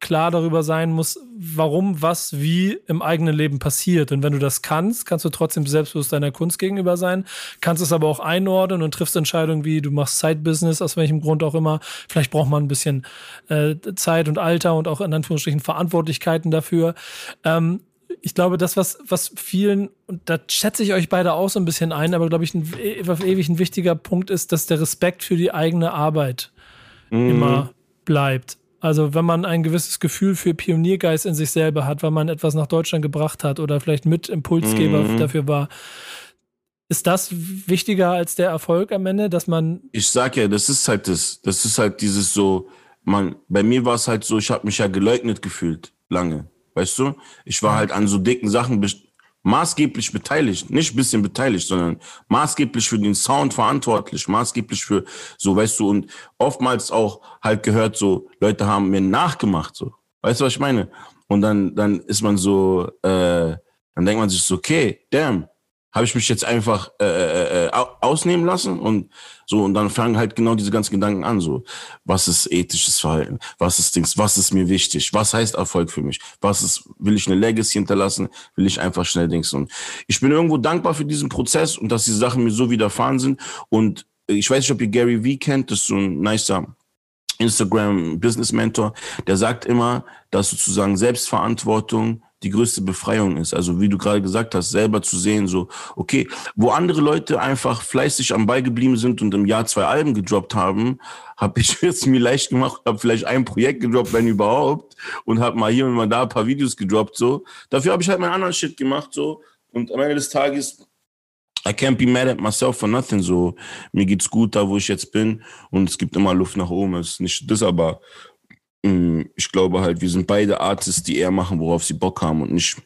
klar darüber sein muss, warum was wie im eigenen Leben passiert. Und wenn du das kannst, kannst du trotzdem selbstbewusst deiner Kunst gegenüber sein, kannst es aber auch einordnen und triffst Entscheidungen wie, du machst Side-Business, aus welchem Grund auch immer. Vielleicht braucht man ein bisschen äh, Zeit und Alter und auch in Anführungsstrichen Verantwortlichkeiten dafür. Ähm, ich glaube, das, was, was vielen, und da schätze ich euch beide auch so ein bisschen ein, aber glaube ich, ein, ewig ein wichtiger Punkt ist, dass der Respekt für die eigene Arbeit mhm. immer bleibt. Also wenn man ein gewisses Gefühl für Pioniergeist in sich selber hat, weil man etwas nach Deutschland gebracht hat oder vielleicht mit Impulsgeber mhm. dafür war, ist das wichtiger als der Erfolg am Ende, dass man. Ich sag ja, das ist halt das, das ist halt dieses so, man, bei mir war es halt so, ich habe mich ja geleugnet gefühlt, lange. Weißt du? Ich war halt an so dicken Sachen maßgeblich beteiligt, nicht ein bisschen beteiligt, sondern maßgeblich für den Sound verantwortlich, maßgeblich für so, weißt du, und oftmals auch halt gehört so, Leute haben mir nachgemacht, so. Weißt du, was ich meine? Und dann, dann ist man so, äh, dann denkt man sich so, okay, damn, habe ich mich jetzt einfach äh, äh, äh ausnehmen lassen und so und dann fangen halt genau diese ganzen Gedanken an so was ist ethisches Verhalten? Was ist Dings? Was ist mir wichtig? Was heißt Erfolg für mich? Was ist will ich eine Legacy hinterlassen? Will ich einfach schnell Dings und ich bin irgendwo dankbar für diesen Prozess und dass diese Sachen mir so widerfahren sind und ich weiß nicht ob ihr Gary V kennt das ist so ein nicer Instagram Business Mentor der sagt immer dass sozusagen Selbstverantwortung die größte Befreiung ist. Also wie du gerade gesagt hast, selber zu sehen, so, okay, wo andere Leute einfach fleißig am Ball geblieben sind und im Jahr zwei Alben gedroppt haben, habe ich jetzt mir leicht gemacht, habe vielleicht ein Projekt gedroppt, wenn überhaupt, und habe mal hier und mal da ein paar Videos gedroppt, so. Dafür habe ich halt meinen anderen Shit gemacht, so. Und am Ende des Tages I can't be mad at myself for nothing. So, mir geht's gut da, wo ich jetzt bin. Und es gibt immer Luft nach oben. Es ist nicht das, aber ich glaube halt, wir sind beide Artists, die eher machen, worauf sie Bock haben und nicht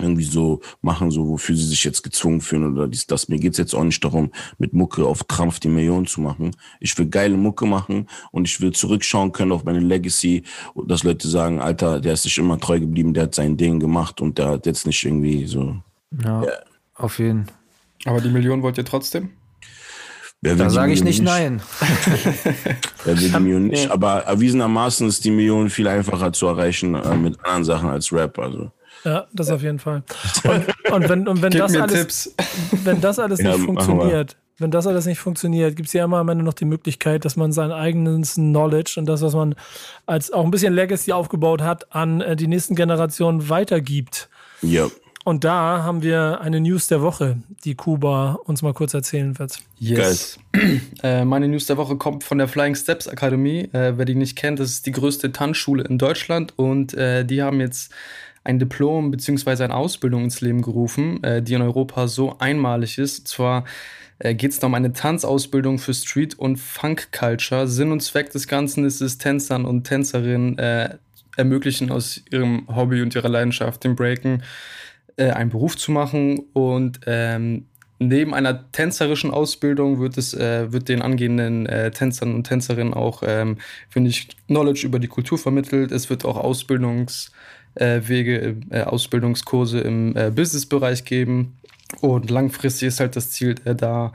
irgendwie so machen, so wofür sie sich jetzt gezwungen fühlen oder dies, das. Mir geht's jetzt auch nicht darum, mit Mucke auf Krampf die Millionen zu machen. Ich will geile Mucke machen und ich will zurückschauen können auf meine Legacy, dass Leute sagen, Alter, der ist sich immer treu geblieben, der hat sein Ding gemacht und der hat jetzt nicht irgendwie so. Ja, yeah. auf jeden. Aber die Millionen wollt ihr trotzdem? Da sage ich nicht, nicht nein. Wer will die Million nicht? Aber erwiesenermaßen ist die Million viel einfacher zu erreichen äh, mit anderen Sachen als Rap. Also. Ja, das auf jeden Fall. Und, und wenn, und wenn, das alles, wenn das alles nicht ja, funktioniert, wenn das alles nicht funktioniert, gibt es ja immer am Ende noch die Möglichkeit, dass man sein eigenes Knowledge und das, was man als auch ein bisschen Legacy aufgebaut hat, an äh, die nächsten Generationen weitergibt. Ja. Und da haben wir eine News der Woche, die Kuba uns mal kurz erzählen wird. Yes. äh, meine News der Woche kommt von der Flying Steps Akademie. Äh, wer die nicht kennt, das ist die größte Tanzschule in Deutschland und äh, die haben jetzt ein Diplom bzw. eine Ausbildung ins Leben gerufen, äh, die in Europa so einmalig ist. Und zwar äh, geht es um eine Tanzausbildung für Street- und Funk-Culture. Sinn und Zweck des Ganzen ist es, Tänzern und Tänzerinnen äh, ermöglichen, aus ihrem Hobby und ihrer Leidenschaft, dem Breaken, äh, einen Beruf zu machen und ähm, neben einer tänzerischen Ausbildung wird es äh, wird den angehenden äh, Tänzern und Tänzerinnen auch ähm, finde ich Knowledge über die Kultur vermittelt. Es wird auch Ausbildungswege, äh, äh, Ausbildungskurse im äh, Businessbereich geben und langfristig ist halt das Ziel, da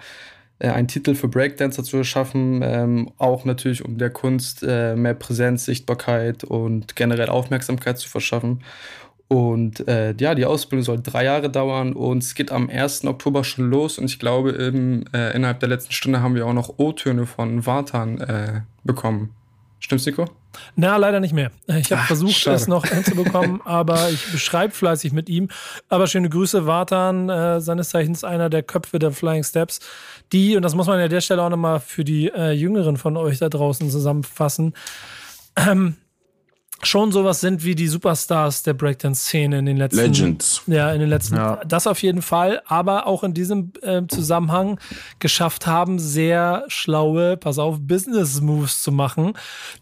äh, einen Titel für Breakdancer zu erschaffen, ähm, auch natürlich um der Kunst mehr Präsenz, Sichtbarkeit und generell Aufmerksamkeit zu verschaffen. Und äh, ja, die Ausbildung soll drei Jahre dauern und es geht am 1. Oktober schon los. Und ich glaube, im, äh, innerhalb der letzten Stunde haben wir auch noch O-Töne von Vartan äh, bekommen. Stimmt's, Nico? Na, leider nicht mehr. Ich habe versucht, schade. es noch hinzubekommen, aber ich beschreibe fleißig mit ihm. Aber schöne Grüße, Vartan, äh, seines Zeichens einer der Köpfe der Flying Steps, die, und das muss man an der Stelle auch nochmal für die äh, Jüngeren von euch da draußen zusammenfassen, ähm, schon sowas sind wie die Superstars der Breakdance-Szene in den letzten Legends. Ja, in den letzten ja. das auf jeden Fall, aber auch in diesem äh, Zusammenhang geschafft haben, sehr schlaue, pass auf, Business Moves zu machen,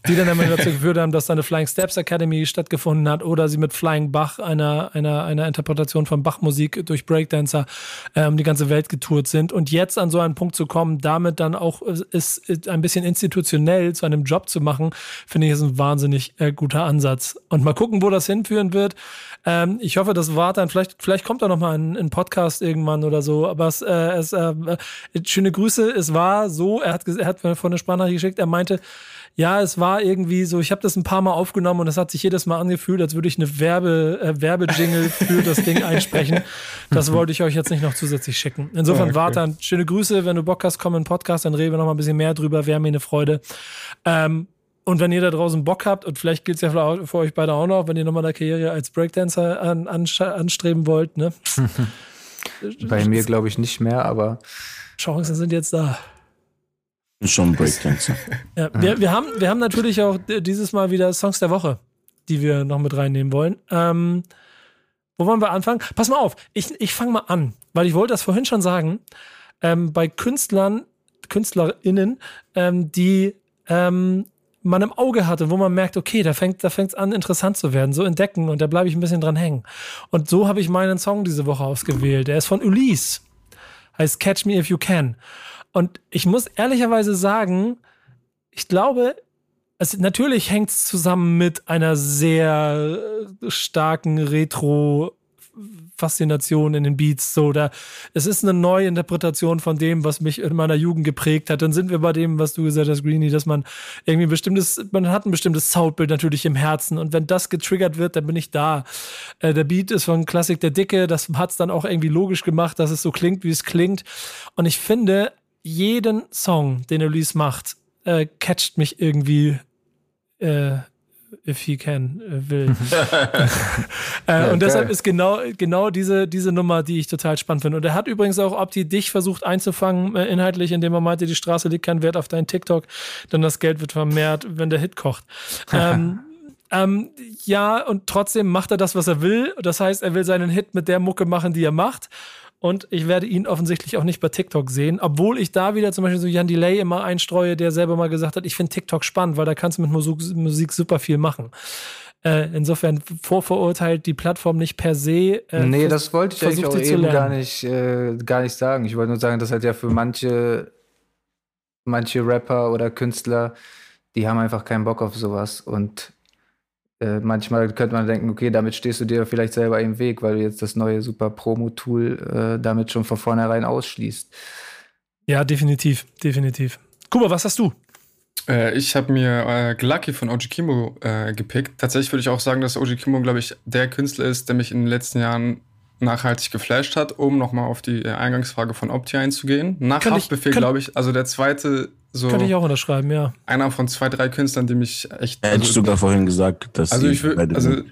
die dann immer dazu geführt haben, dass da eine Flying Steps Academy stattgefunden hat oder sie mit Flying Bach, einer einer einer Interpretation von Bach-Musik durch Breakdancer ähm, die ganze Welt getourt sind und jetzt an so einen Punkt zu kommen, damit dann auch äh, ist, ist ein bisschen institutionell zu einem Job zu machen, finde ich ist ein wahnsinnig äh, guter Ansatz. Und mal gucken, wo das hinführen wird. Ähm, ich hoffe, das war dann, vielleicht, vielleicht kommt da noch mal ein, ein Podcast irgendwann oder so. Aber es, äh, es äh, schöne Grüße. Es war so, er hat, er hat mir von eine Sprachnachricht geschickt, er meinte, ja, es war irgendwie so, ich habe das ein paar Mal aufgenommen und es hat sich jedes Mal angefühlt, als würde ich eine Werbe, äh, Werbejingle für das Ding einsprechen. Das wollte ich euch jetzt nicht noch zusätzlich schicken. Insofern, okay. warte, schöne Grüße. Wenn du Bock hast, komm in den Podcast, dann reden wir noch mal ein bisschen mehr drüber. Wäre mir eine Freude. Ähm, und wenn ihr da draußen Bock habt, und vielleicht gilt es ja für euch beide auch noch, wenn ihr nochmal eine Karriere als Breakdancer an, an, anstreben wollt, ne? Bei mir glaube ich nicht mehr, aber. Chancen sind jetzt da. Schon Breakdancer. ja, wir, wir, haben, wir haben natürlich auch dieses Mal wieder Songs der Woche, die wir noch mit reinnehmen wollen. Ähm, wo wollen wir anfangen? Pass mal auf, ich, ich fange mal an, weil ich wollte das vorhin schon sagen. Ähm, bei Künstlern, KünstlerInnen, ähm, die ähm, man im Auge hatte, wo man merkt, okay, da fängt da fängt's an interessant zu werden, so entdecken und da bleibe ich ein bisschen dran hängen. Und so habe ich meinen Song diese Woche ausgewählt. Der ist von Ulysse. Heißt Catch Me If You Can. Und ich muss ehrlicherweise sagen, ich glaube, es, natürlich hängt es zusammen mit einer sehr starken Retro- Faszination in den Beats. So, da, es ist eine neue Interpretation von dem, was mich in meiner Jugend geprägt hat. Dann sind wir bei dem, was du gesagt hast, Greenie, dass man irgendwie ein bestimmtes, man hat ein bestimmtes Soundbild natürlich im Herzen. Und wenn das getriggert wird, dann bin ich da. Äh, der Beat ist von Klassik der Dicke. Das hat es dann auch irgendwie logisch gemacht, dass es so klingt, wie es klingt. Und ich finde, jeden Song, den Elise macht, äh, catcht mich irgendwie äh, if he can, äh, will. äh, ja, und deshalb ist genau, genau diese, diese Nummer, die ich total spannend finde. Und er hat übrigens auch Opti dich versucht einzufangen, äh, inhaltlich, indem er meinte, die Straße liegt kein Wert auf dein TikTok, denn das Geld wird vermehrt, wenn der Hit kocht. ähm, ähm, ja, und trotzdem macht er das, was er will. Das heißt, er will seinen Hit mit der Mucke machen, die er macht. Und ich werde ihn offensichtlich auch nicht bei TikTok sehen, obwohl ich da wieder zum Beispiel so Jan Delay immer einstreue, der selber mal gesagt hat, ich finde TikTok spannend, weil da kannst du mit Musik, Musik super viel machen. Äh, insofern vorverurteilt die Plattform nicht per se. Äh, nee, das wollte ich eigentlich auch eben gar nicht, äh, gar nicht sagen. Ich wollte nur sagen, dass halt ja für manche, manche Rapper oder Künstler, die haben einfach keinen Bock auf sowas und äh, manchmal könnte man denken, okay, damit stehst du dir vielleicht selber im Weg, weil du jetzt das neue super Promo-Tool äh, damit schon von vornherein ausschließt. Ja, definitiv, definitiv. Kuba, was hast du? Äh, ich habe mir äh, Glucky von Oji Kimo äh, gepickt. Tatsächlich würde ich auch sagen, dass Oji Kimo, glaube ich, der Künstler ist, der mich in den letzten Jahren nachhaltig geflasht hat, um nochmal auf die äh, Eingangsfrage von Opti einzugehen. Nach Haftbefehl, glaube ich, also der zweite so. Könnte ich auch unterschreiben, ja. Einer von zwei, drei Künstlern, die mich echt. Also, Hättest du sogar vorhin gesagt, dass. Also, ich will, also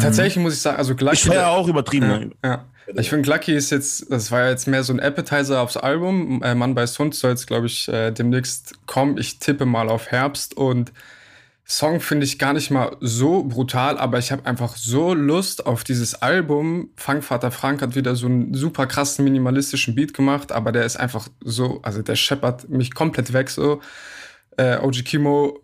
tatsächlich muss ich sagen, also Glucky. Ich war ja auch übertrieben. Ja, ne? ja. Ich finde, Glucky ist jetzt, das war jetzt mehr so ein Appetizer aufs Album. Äh, Mann bei Hund soll jetzt, glaube ich, äh, demnächst kommen. Ich tippe mal auf Herbst und Song finde ich gar nicht mal so brutal, aber ich habe einfach so Lust auf dieses Album. Fangvater Frank hat wieder so einen super krassen minimalistischen Beat gemacht, aber der ist einfach so, also der scheppert mich komplett weg so. Äh, OG Kimo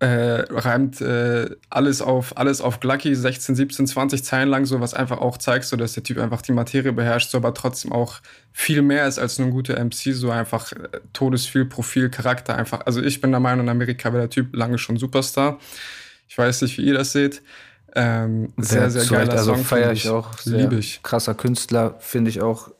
äh, reimt äh, alles auf alles auf Glucky 16, 17, 20 Zeilen lang, so was einfach auch zeigt, so dass der Typ einfach die Materie beherrscht, so aber trotzdem auch viel mehr ist als nur ein guter MC, so einfach äh, Todesviel, Profil, Charakter einfach. Also ich bin der Meinung, in Amerika wäre der Typ lange schon Superstar. Ich weiß nicht, wie ihr das seht. Ähm, sehr, sehr geiler also Song. feiere ich auch. Liebe ich. Krasser Künstler, finde ich auch.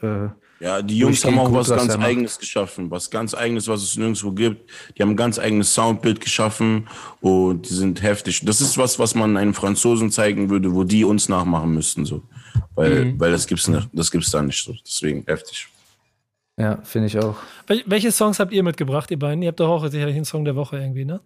Äh, Ja, die Jungs haben auch gut, was ganz macht. Eigenes geschaffen. Was ganz Eigenes, was es nirgendwo gibt. Die haben ein ganz eigenes Soundbild geschaffen und die sind heftig. Das ist was, was man einem Franzosen zeigen würde, wo die uns nachmachen müssten, so. Weil, Mhm. weil das gibt's nicht, das gibt's da nicht so. Deswegen heftig. Ja, finde ich auch. Wel welche Songs habt ihr mitgebracht, ihr beiden? Ihr habt doch auch sicherlich einen Song der Woche irgendwie, ne?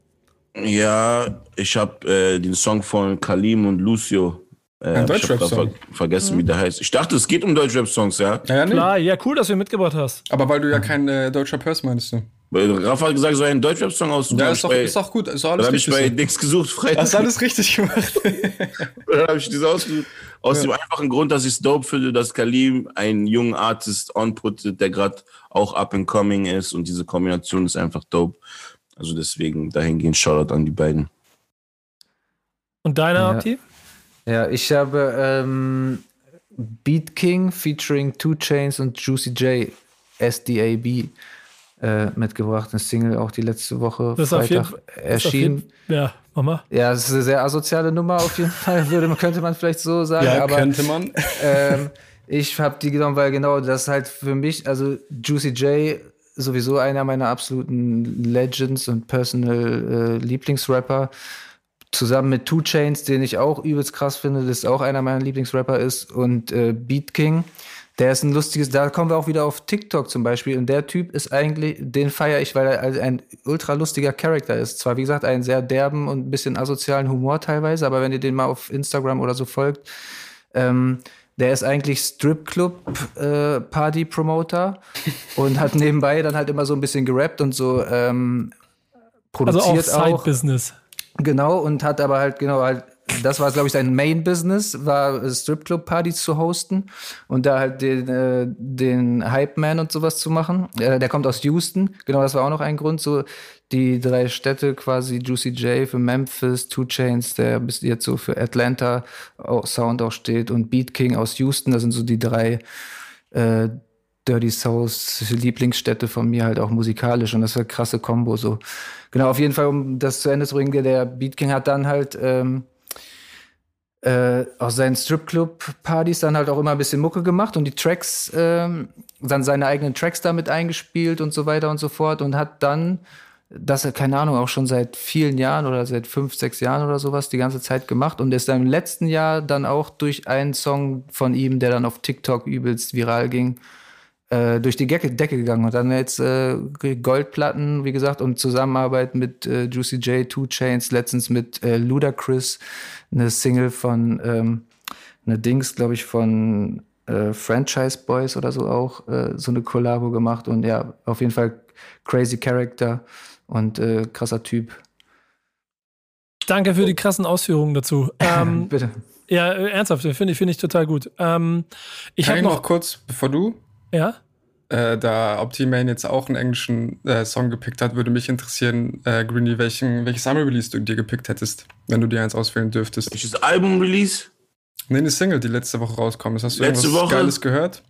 Ja, ich habe äh, den Song von Kalim und Lucio. Äh, Ein ich hab Ver vergessen, wie der heißt. Ich dachte, es geht um Deutschrap-Songs, ja. Ja, ja, nee. Klar, ja, cool, dass du ihn mitgebracht hast. Aber weil du ja kein äh, deutscher Purse meinst du. Weil Rafa hat gesagt, so einen Deutschrap-Song aussuchen. Ja, ist doch, bei- ist doch gut. Ist alles habe ich bei. Dings gesucht, Freitag. Hast alles richtig gemacht. Dann habe ich das ausgesucht. Aus dem einfachen Grund, dass ich es dope finde, dass Kalim einen jungen Artist onputtet, der gerade auch up and coming ist und diese Kombination ist einfach dope. Also deswegen dahingehend Shoutout an die beiden. Und deiner, Ja. Abdi? Ja, ich habe ähm, Beat King featuring Two Chains und Juicy J, SDAB, äh, mitgebracht. Eine Single auch die letzte Woche Das ist auf jeden Freitag erschienen. jeden- Ja, mach mal. Ja, es ist eine sehr asoziale Nummer auf jeden Fall, würde, man- könnte man vielleicht so sagen. Ja, aber könnte man. ähm, ich habe die genommen, weil genau das halt für mich, also Juicy J sowieso einer meiner absoluten Legends und Personal äh, Lieblingsrapper. Zusammen mit Two Chains, den ich auch übelst krass finde, das auch einer meiner Lieblingsrapper ist. Und äh, Beat King, der ist ein lustiges, da kommen wir auch wieder auf TikTok zum Beispiel. Und der Typ ist eigentlich, den feiere ich, weil er also ein ultra lustiger Charakter ist. Zwar, wie gesagt, einen sehr derben und ein bisschen asozialen Humor teilweise, aber wenn ihr den mal auf Instagram oder so folgt, ähm, der ist eigentlich Stripclub-Party-Promoter und hat nebenbei dann halt immer so ein bisschen gerappt und so ähm, Also produziert auch auch. Side-Business. Genau, und hat aber halt, genau, halt, das war, glaube ich, sein Main-Business, war Stripclub-Partys zu hosten und da halt den, äh, den Hype-Man und sowas zu machen. Äh, der kommt aus Houston, genau, das war auch noch ein Grund, so die drei Städte quasi, Juicy J für Memphis, Two Chains, der bis jetzt so für Atlanta auch Sound auch steht und Beat King aus Houston, das sind so die drei äh, Dirty Souls Lieblingsstätte von mir halt auch musikalisch und das war eine krasse Kombo so. Genau, auf jeden Fall, um das zu Ende zu bringen, der Beat King hat dann halt ähm, äh, aus seinen Stripclub-Partys dann halt auch immer ein bisschen Mucke gemacht und die Tracks, ähm, dann seine eigenen Tracks damit eingespielt und so weiter und so fort und hat dann, das er, keine Ahnung, auch schon seit vielen Jahren oder seit fünf, sechs Jahren oder sowas die ganze Zeit gemacht und ist dann im letzten Jahr dann auch durch einen Song von ihm, der dann auf TikTok übelst viral ging, äh, durch die Decke, Decke gegangen und dann jetzt äh, Goldplatten, wie gesagt, und Zusammenarbeit mit äh, Juicy J, Two Chains, letztens mit äh, Ludacris, eine Single von, ähm, eine Dings, glaube ich, von äh, Franchise Boys oder so auch, äh, so eine Kollabo gemacht und ja, auf jeden Fall crazy Character und äh, krasser Typ. Danke für die krassen Ausführungen dazu. Ähm, Bitte. ja, äh, ernsthaft, finde ich, finde ich total gut. Ähm, ich Kann habe ich noch noch, kurz, bevor du, ja, äh, da Optimane jetzt auch einen englischen äh, Song gepickt hat, würde mich interessieren, äh, Greenie, welchen, welches Summer Release du dir gepickt hättest, wenn du dir eins auswählen dürftest. Welches Album-Release? Nee, eine Single, die letzte Woche rauskommt. Hast du Letzte irgendwas Woche? Geiles gehört?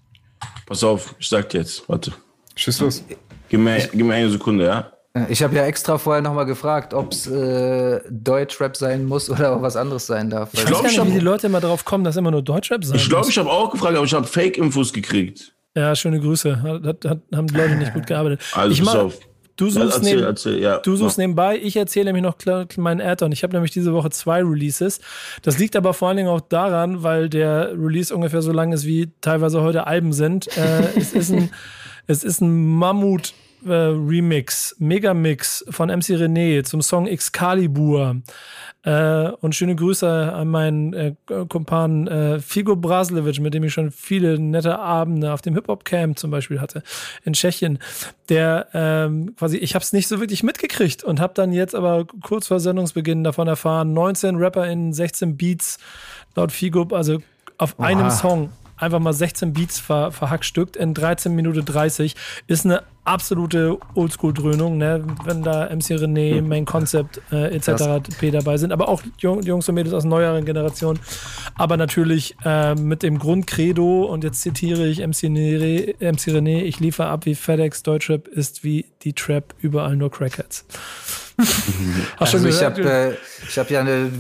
Pass auf, ich sag dir jetzt. Warte. Schieß los. Gib mir, gib mir eine Sekunde, ja? Ich habe ja extra vorher noch mal gefragt, ob es äh, Deutschrap sein muss oder auch was anderes sein darf. ich glaub, weiß ich nicht, wie die Leute immer drauf kommen, dass immer nur Deutschrap sein Ich glaube, ich habe auch gefragt, aber ich habe Fake-Infos gekriegt. Ja, schöne Grüße. Hat, hat, haben die Leute nicht gut gearbeitet. Also, ich mach, auf. du Ja, suchst, erzähl, neben, erzähl, ja. du suchst Mach. nebenbei. Ich erzähle nämlich noch meinen Add-on. Ich habe nämlich diese Woche zwei Releases. Das liegt aber vor allen Dingen auch daran, weil der Release ungefähr so lang ist, wie teilweise heute Alben sind. Äh, es ist ein, es ist ein Mammut. Äh, Remix, Megamix von MC René zum Song Excalibur. Äh, und schöne Grüße an meinen äh, Kumpan äh, Figo Braslevic, mit dem ich schon viele nette Abende auf dem Hip-Hop-Camp zum Beispiel hatte in Tschechien. Der ähm, quasi, ich habe es nicht so wirklich mitgekriegt und habe dann jetzt aber kurz vor Sendungsbeginn davon erfahren, 19 Rapper in 16 Beats laut Figo, also auf einem Song einfach mal 16 Beats ver, verhackstückt in 13 Minuten 30 ist eine absolute Oldschool-Dröhnung, ne? wenn da MC René, Main Concept äh, etc. P dabei sind, aber auch Jungs und Mädels aus neueren Generationen. Aber natürlich äh, mit dem Grundcredo, und jetzt zitiere ich MC, Nere, MC René, ich liefere ab wie FedEx, Deutschrap ist wie die Trap, überall nur Crackheads. Hast also ich habe äh, hab ja eine,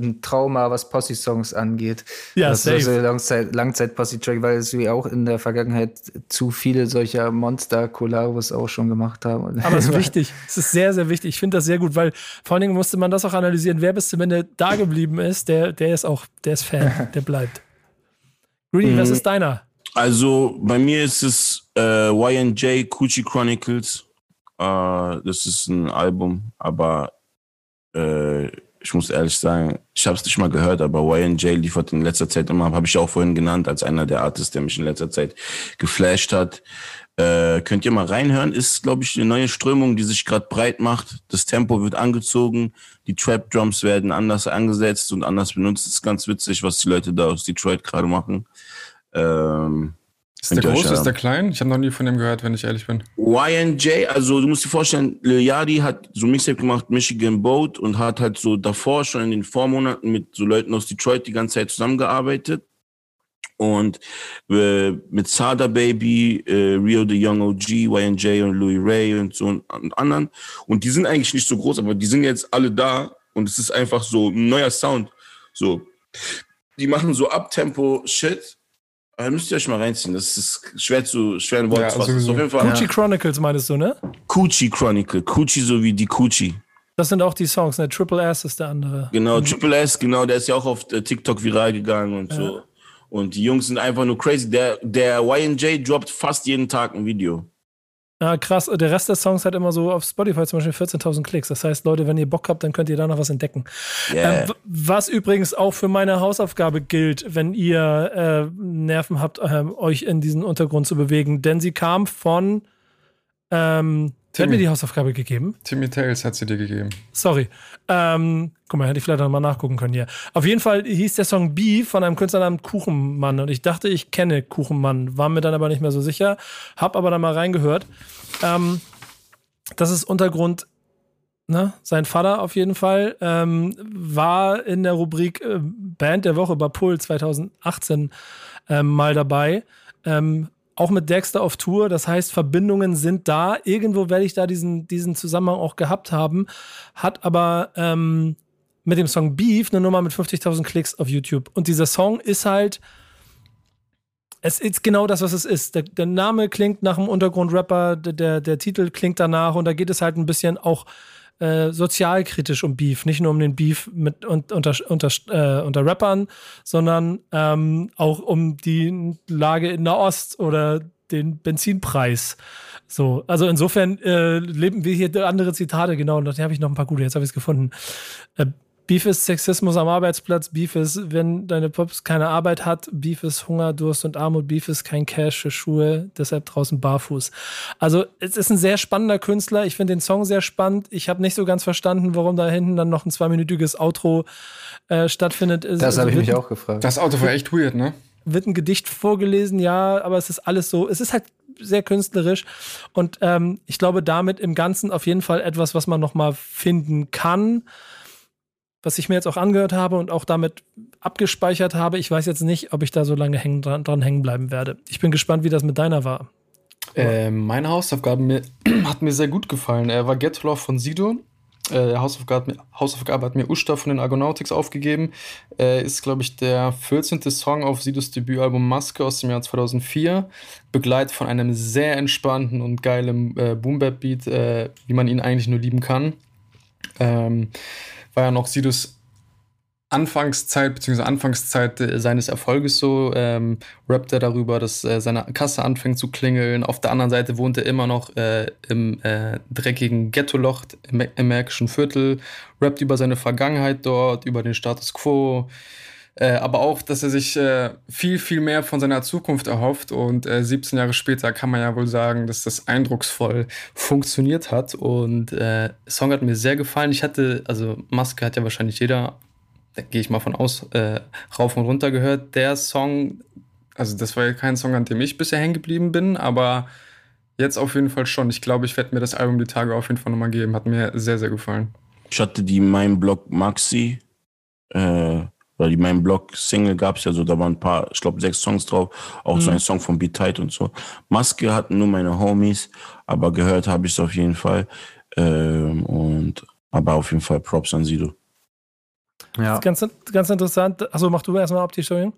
ein Trauma, was Posse-Songs angeht. Ja, das safe. ist so Langzeit, Langzeit-Posse-Track, weil es wir auch in der Vergangenheit zu viele solcher Monster-Kollabos auch schon gemacht haben. Aber es ist wichtig. Es ist sehr, sehr wichtig. Ich finde das sehr gut, weil vor allen Dingen musste man das auch analysieren. Wer bist du, wenn der da geblieben ist? Der, der ist auch, der ist Fan, der bleibt. Greedy, mhm. was ist deiner? Also bei mir ist es äh, YNJ Coochie Chronicles. Uh, das ist ein Album, aber äh, ich muss ehrlich sagen, ich habe es nicht mal gehört, aber YNJ liefert in letzter Zeit immer, habe ich auch vorhin genannt, als einer der Artists, der mich in letzter Zeit geflasht hat. Äh, könnt ihr mal reinhören, ist, glaube ich, eine neue Strömung, die sich gerade breit macht. Das Tempo wird angezogen, die Trap-Drums werden anders angesetzt und anders benutzt. Das ist ganz witzig, was die Leute da aus Detroit gerade machen. Ähm, ist der groß, ist der klein? Ich habe noch nie von dem gehört, wenn ich ehrlich bin. YNJ, also du musst dir vorstellen, Lil Yadi hat so Mixtape gemacht, Michigan Boat und hat halt so davor schon in den Vormonaten mit so Leuten aus Detroit die ganze Zeit zusammengearbeitet. Und äh, mit Sada Baby, äh, Rio the Young OG, YNJ und Louis Ray und so und, und anderen. Und die sind eigentlich nicht so groß, aber die sind jetzt alle da und es ist einfach so ein neuer Sound. So, die machen so Abtempo-Shit äh, müsst ihr euch mal reinziehen. Das ist schwer zu schwer in Worte ja, zu fassen. Auf jeden Fall. Coochie Chronicles meinst du, ne? Coochie Chronicle. Coochie so wie die Coochie. Das sind auch die Songs, ne? Triple S ist der andere. Genau, Triple S, genau, der ist ja auch auf äh, TikTok viral gegangen und ja. so. Und die Jungs sind einfach nur crazy. Der, der YNJ droppt fast jeden Tag ein Video. Ja, krass. Der Rest der Songs hat immer so auf Spotify zum Beispiel 14.000 Klicks. Das heißt, Leute, wenn ihr Bock habt, dann könnt ihr da noch was entdecken. Yeah. Ähm, was übrigens auch für meine Hausaufgabe gilt, wenn ihr äh, Nerven habt, äh, euch in diesen Untergrund zu bewegen. Denn sie kam von ähm, Timmy. hat mir die Hausaufgabe gegeben. Timmy Tales hat sie dir gegeben. Sorry. Ähm, guck mal, hätte ich vielleicht noch mal nachgucken können hier. Auf jeden Fall hieß der Song B von einem Künstler namens Kuchenmann. Und ich dachte, ich kenne Kuchenmann, war mir dann aber nicht mehr so sicher. Hab aber dann mal reingehört. Ähm, das ist Untergrund Ne? Sein Vater auf jeden Fall ähm, war in der Rubrik äh, Band der Woche bei Pull 2018 ähm, mal dabei. Ähm, auch mit Dexter auf Tour. Das heißt, Verbindungen sind da. Irgendwo werde ich da diesen, diesen Zusammenhang auch gehabt haben. Hat aber ähm, mit dem Song Beef eine Nummer mit 50.000 Klicks auf YouTube. Und dieser Song ist halt. Es ist genau das, was es ist. Der, der Name klingt nach einem Untergrundrapper, der, der Titel klingt danach und da geht es halt ein bisschen auch äh, sozialkritisch um Beef, nicht nur um den Beef mit unter, unter, äh, unter Rappern, sondern ähm, auch um die Lage in Nahost oder den Benzinpreis. So, also insofern äh, leben wir hier andere Zitate, genau, und da habe ich noch ein paar gute, jetzt habe ich es gefunden. Äh, Beef ist Sexismus am Arbeitsplatz, Beef ist, wenn deine Pops keine Arbeit hat, Beef ist Hunger, Durst und Armut, Beef ist kein Cash für Schuhe, deshalb draußen barfuß. Also es ist ein sehr spannender Künstler, ich finde den Song sehr spannend. Ich habe nicht so ganz verstanden, warum da hinten dann noch ein zweiminütiges Outro äh, stattfindet. Das also, habe ich mich auch gefragt. Das Auto war echt weird, ne? Wird ein Gedicht vorgelesen, ja, aber es ist alles so, es ist halt sehr künstlerisch und ähm, ich glaube damit im Ganzen auf jeden Fall etwas, was man noch mal finden kann was ich mir jetzt auch angehört habe und auch damit abgespeichert habe. Ich weiß jetzt nicht, ob ich da so lange hängen, dran, dran hängen bleiben werde. Ich bin gespannt, wie das mit deiner war. Äh, meine Hausaufgabe mir, hat mir sehr gut gefallen. Er war Get Love von Sido. Äh, Hausaufgabe, Hausaufgabe hat mir Usta von den Argonautics aufgegeben. Äh, ist, glaube ich, der 14. Song auf Sidos Debütalbum Maske aus dem Jahr 2004. Begleitet von einem sehr entspannten und geilen äh, Boom-Bap-Beat, äh, wie man ihn eigentlich nur lieben kann. Ähm, war ja noch Sidus Anfangszeit, beziehungsweise Anfangszeit äh, seines Erfolges so, ähm, rappt er darüber, dass äh, seine Kasse anfängt zu klingeln. Auf der anderen Seite wohnt er immer noch äh, im äh, dreckigen Ghettoloch im, im Märkischen Viertel, rappt über seine Vergangenheit dort, über den Status quo, äh, aber auch, dass er sich äh, viel, viel mehr von seiner Zukunft erhofft. Und äh, 17 Jahre später kann man ja wohl sagen, dass das eindrucksvoll funktioniert hat. Und äh, Song hat mir sehr gefallen. Ich hatte, also Maske hat ja wahrscheinlich jeder, da gehe ich mal von aus, äh, rauf und runter gehört. Der Song, also das war ja kein Song, an dem ich bisher hängen geblieben bin, aber Jetzt auf jeden Fall schon. Ich glaube, ich werde mir das Album die Tage auf jeden Fall nochmal geben. Hat mir sehr, sehr gefallen. Ich hatte die Mein Blog Maxi, äh, weil die Mein Blog Single gab es ja so, da waren ein paar, ich glaube sechs Songs drauf, auch mhm. so ein Song von Beat Tight und so. Maske hatten nur meine Homies, aber gehört habe ich es auf jeden Fall. Ähm, und aber auf jeden Fall Props an Sido. Ja. Ganz, ganz interessant. Achso, mach du erstmal ab die Steuerung.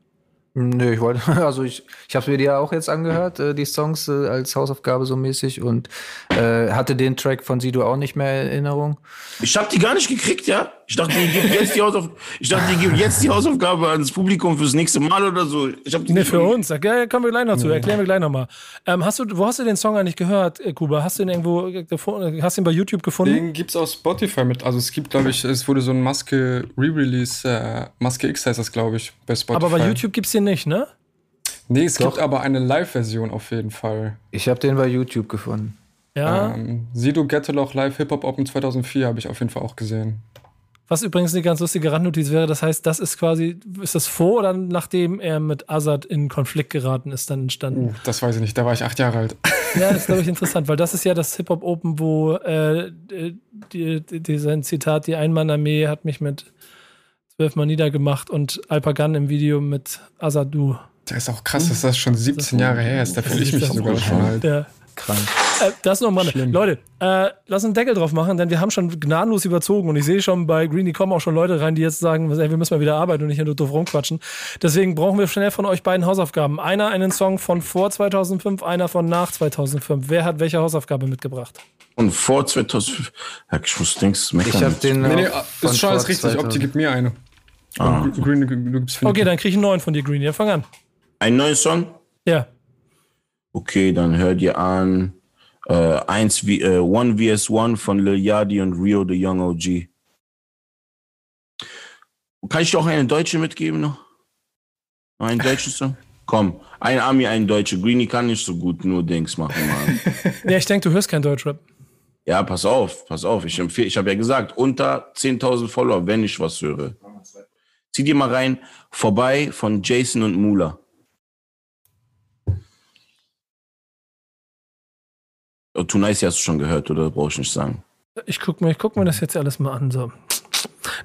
Nö, ich wollte, also ich, ich habe mir die ja auch jetzt angehört, äh, die Songs äh, als Hausaufgabe so mäßig und äh, hatte den Track von Sido auch nicht mehr in Erinnerung. Ich habe die gar nicht gekriegt, ja? Ich dachte, die gibt jetzt die Hausaufgabe, ich dachte, die gibt jetzt die Hausaufgabe ans Publikum fürs nächste Mal oder so. Ich hab die nee, für uns. Ja, kommen wir gleich noch zu. Erklären wir gleich nochmal. Ähm, hast du, wo hast du den Song eigentlich gehört, äh, Kuba? Hast du ihn irgendwo gefunden? Hast du ihn bei YouTube gefunden? Den gibt's auf Spotify mit. Also es gibt, glaube ich, es wurde so ein Maske Re-Release, äh, Maske X heißt das, glaube ich, bei Spotify. Aber bei YouTube gibt's den nicht, ne? Nee, es Doch. gibt aber eine Live-Version auf jeden Fall. Ich habe den bei YouTube gefunden. Ja. Ähm, Sido Getteloch Live Hip Hop Open 2004 habe ich auf jeden Fall auch gesehen. Was übrigens eine ganz lustige Randnotiz wäre, das heißt, das ist quasi, ist das vor oder nachdem er mit Azad in Konflikt geraten ist, dann entstanden? Uh, das weiß ich nicht, da war ich acht Jahre alt. Ja, das ist, glaube ich, interessant, weil das ist ja das Hip-Hop Open, wo äh, die, die, sein Zitat, die Einmann-Armee hat mich mit zwölfmal niedergemacht und Alpagan im Video mit Azadu. Das ist auch krass, dass das schon 17 Jahre her ist. Da fühle ich mich sogar schon alt. Ja. Krank. Äh, das nochmal. Leute, äh, lass einen Deckel drauf machen, denn wir haben schon gnadenlos überzogen und ich sehe schon bei Greenie kommen auch schon Leute rein, die jetzt sagen, ey, wir müssen mal wieder arbeiten und nicht nur doof rumquatschen. Deswegen brauchen wir schnell von euch beiden Hausaufgaben. Einer einen Song von vor 2005, einer von nach 2005. Wer hat welche Hausaufgabe mitgebracht? Und vor 2005. Ja, ich muss denkst, meckern. Ich hab den. Nee, nee, ist schon alles richtig. Opti gibt mir eine. Ah. Green, okay, dann krieg ich einen neuen von dir, Green. Ja, fang an. Ein neuer Song? Ja. Okay, dann hört ihr an äh, 1 v, äh, One vs One von Lil Yadi und Rio the Young OG. Kann ich dir auch eine deutsche mitgeben noch? Einen deutschen Song? Komm, ein Ami, ein Deutscher. Greenie kann nicht so gut nur Dings machen, Mann. ja, ich denke, du hörst kein Deutschrap. Ja, pass auf, pass auf. Ich empfehle, ich habe ja gesagt, unter 10.000 Follower, wenn ich was höre. Zieh dir mal rein, vorbei von Jason und Mula. Tunisia hast du schon gehört, oder brauche ich nicht sagen? Ich gucke mir, guck mir das jetzt alles mal an. So.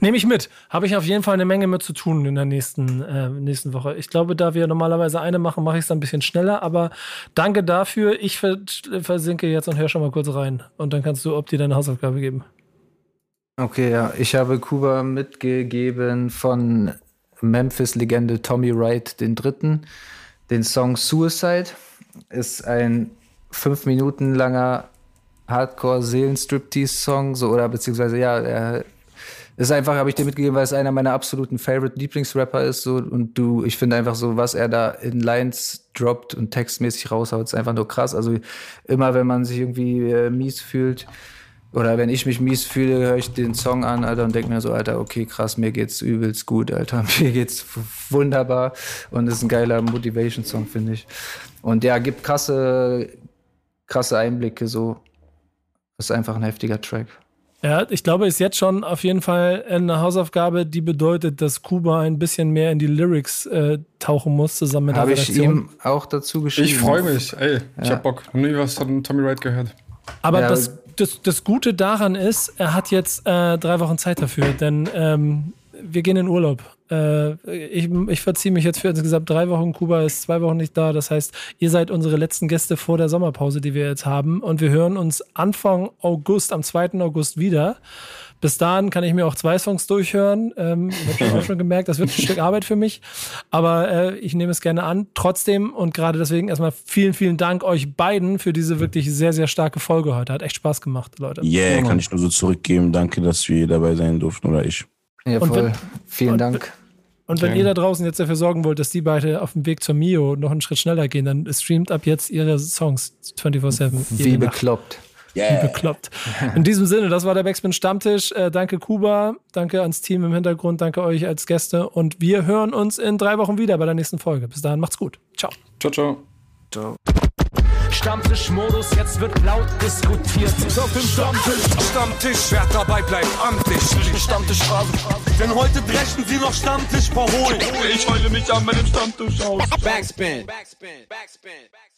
Nehme ich mit. Habe ich auf jeden Fall eine Menge mit zu tun in der nächsten, äh, nächsten Woche. Ich glaube, da wir normalerweise eine machen, mache ich es ein bisschen schneller. Aber danke dafür. Ich versinke jetzt und höre schon mal kurz rein. Und dann kannst du ob dir deine Hausaufgabe geben. Okay, ja. Ich habe Kuba mitgegeben von Memphis-Legende Tommy Wright den Dritten. Den Song Suicide ist ein fünf Minuten langer Hardcore-Seelen-Striptease-Song, so, oder beziehungsweise, ja, er ist einfach, habe ich dir mitgegeben, weil es einer meiner absoluten Favorite-Lieblingsrapper ist, so, und du, ich finde einfach so, was er da in Lines droppt und textmäßig raushaut, ist einfach nur krass. Also, immer wenn man sich irgendwie äh, mies fühlt, oder wenn ich mich mies fühle, höre ich den Song an, Alter, und denke mir so, Alter, okay, krass, mir geht's übelst gut, Alter, mir geht's wunderbar und ist ein geiler Motivation-Song, finde ich. Und ja, gibt krasse krasse Einblicke, so. Das ist einfach ein heftiger Track. Ja, ich glaube, ist jetzt schon auf jeden Fall eine Hausaufgabe, die bedeutet, dass Kuba ein bisschen mehr in die Lyrics äh, tauchen muss, zusammen mit Habe der Redaktion. Habe ich ihm auch dazu geschrieben. Ich freue mich, ey, ja. ich hab Bock. Nie was von Tommy Wright gehört. Aber ja, das, das, das Gute daran ist, er hat jetzt äh, drei Wochen Zeit dafür, denn ähm, wir gehen in Urlaub. Äh, ich, ich verziehe mich jetzt für insgesamt drei Wochen. Kuba ist zwei Wochen nicht da. Das heißt, ihr seid unsere letzten Gäste vor der Sommerpause, die wir jetzt haben. Und wir hören uns Anfang August, am 2. August wieder. Bis dahin kann ich mir auch zwei Songs durchhören. Ähm, ich habe schon gemerkt, das wird ein Stück Arbeit für mich. Aber äh, ich nehme es gerne an. Trotzdem und gerade deswegen erstmal vielen, vielen Dank euch beiden für diese wirklich sehr, sehr starke Folge heute. Hat echt Spaß gemacht, Leute. Yeah, kann ich nur so zurückgeben. Danke, dass wir dabei sein durften oder ich. Ja, voll. Wenn, Vielen und, Dank. Und wenn okay. ihr da draußen jetzt dafür sorgen wollt, dass die beide auf dem Weg zur Mio noch einen Schritt schneller gehen, dann streamt ab jetzt ihre Songs 24-7. Wie bekloppt. Yeah. Wie bekloppt. In diesem Sinne, das war der Backspin Stammtisch. Äh, danke Kuba, danke ans Team im Hintergrund, danke euch als Gäste und wir hören uns in drei Wochen wieder bei der nächsten Folge. Bis dahin, macht's gut. Ciao. Ciao, ciao. Ciao. Stammtischmodus, jetzt wird laut diskutiert. Auf dem Stammtisch, Stammtisch, wer dabei bleibt amtlich. Stammtisch Phasen. Denn heute brechen sie noch Stammtisch verholen. Ich heule mich an meinem Stammtisch aus. Backspin. Backspin. Backspin. Backspin.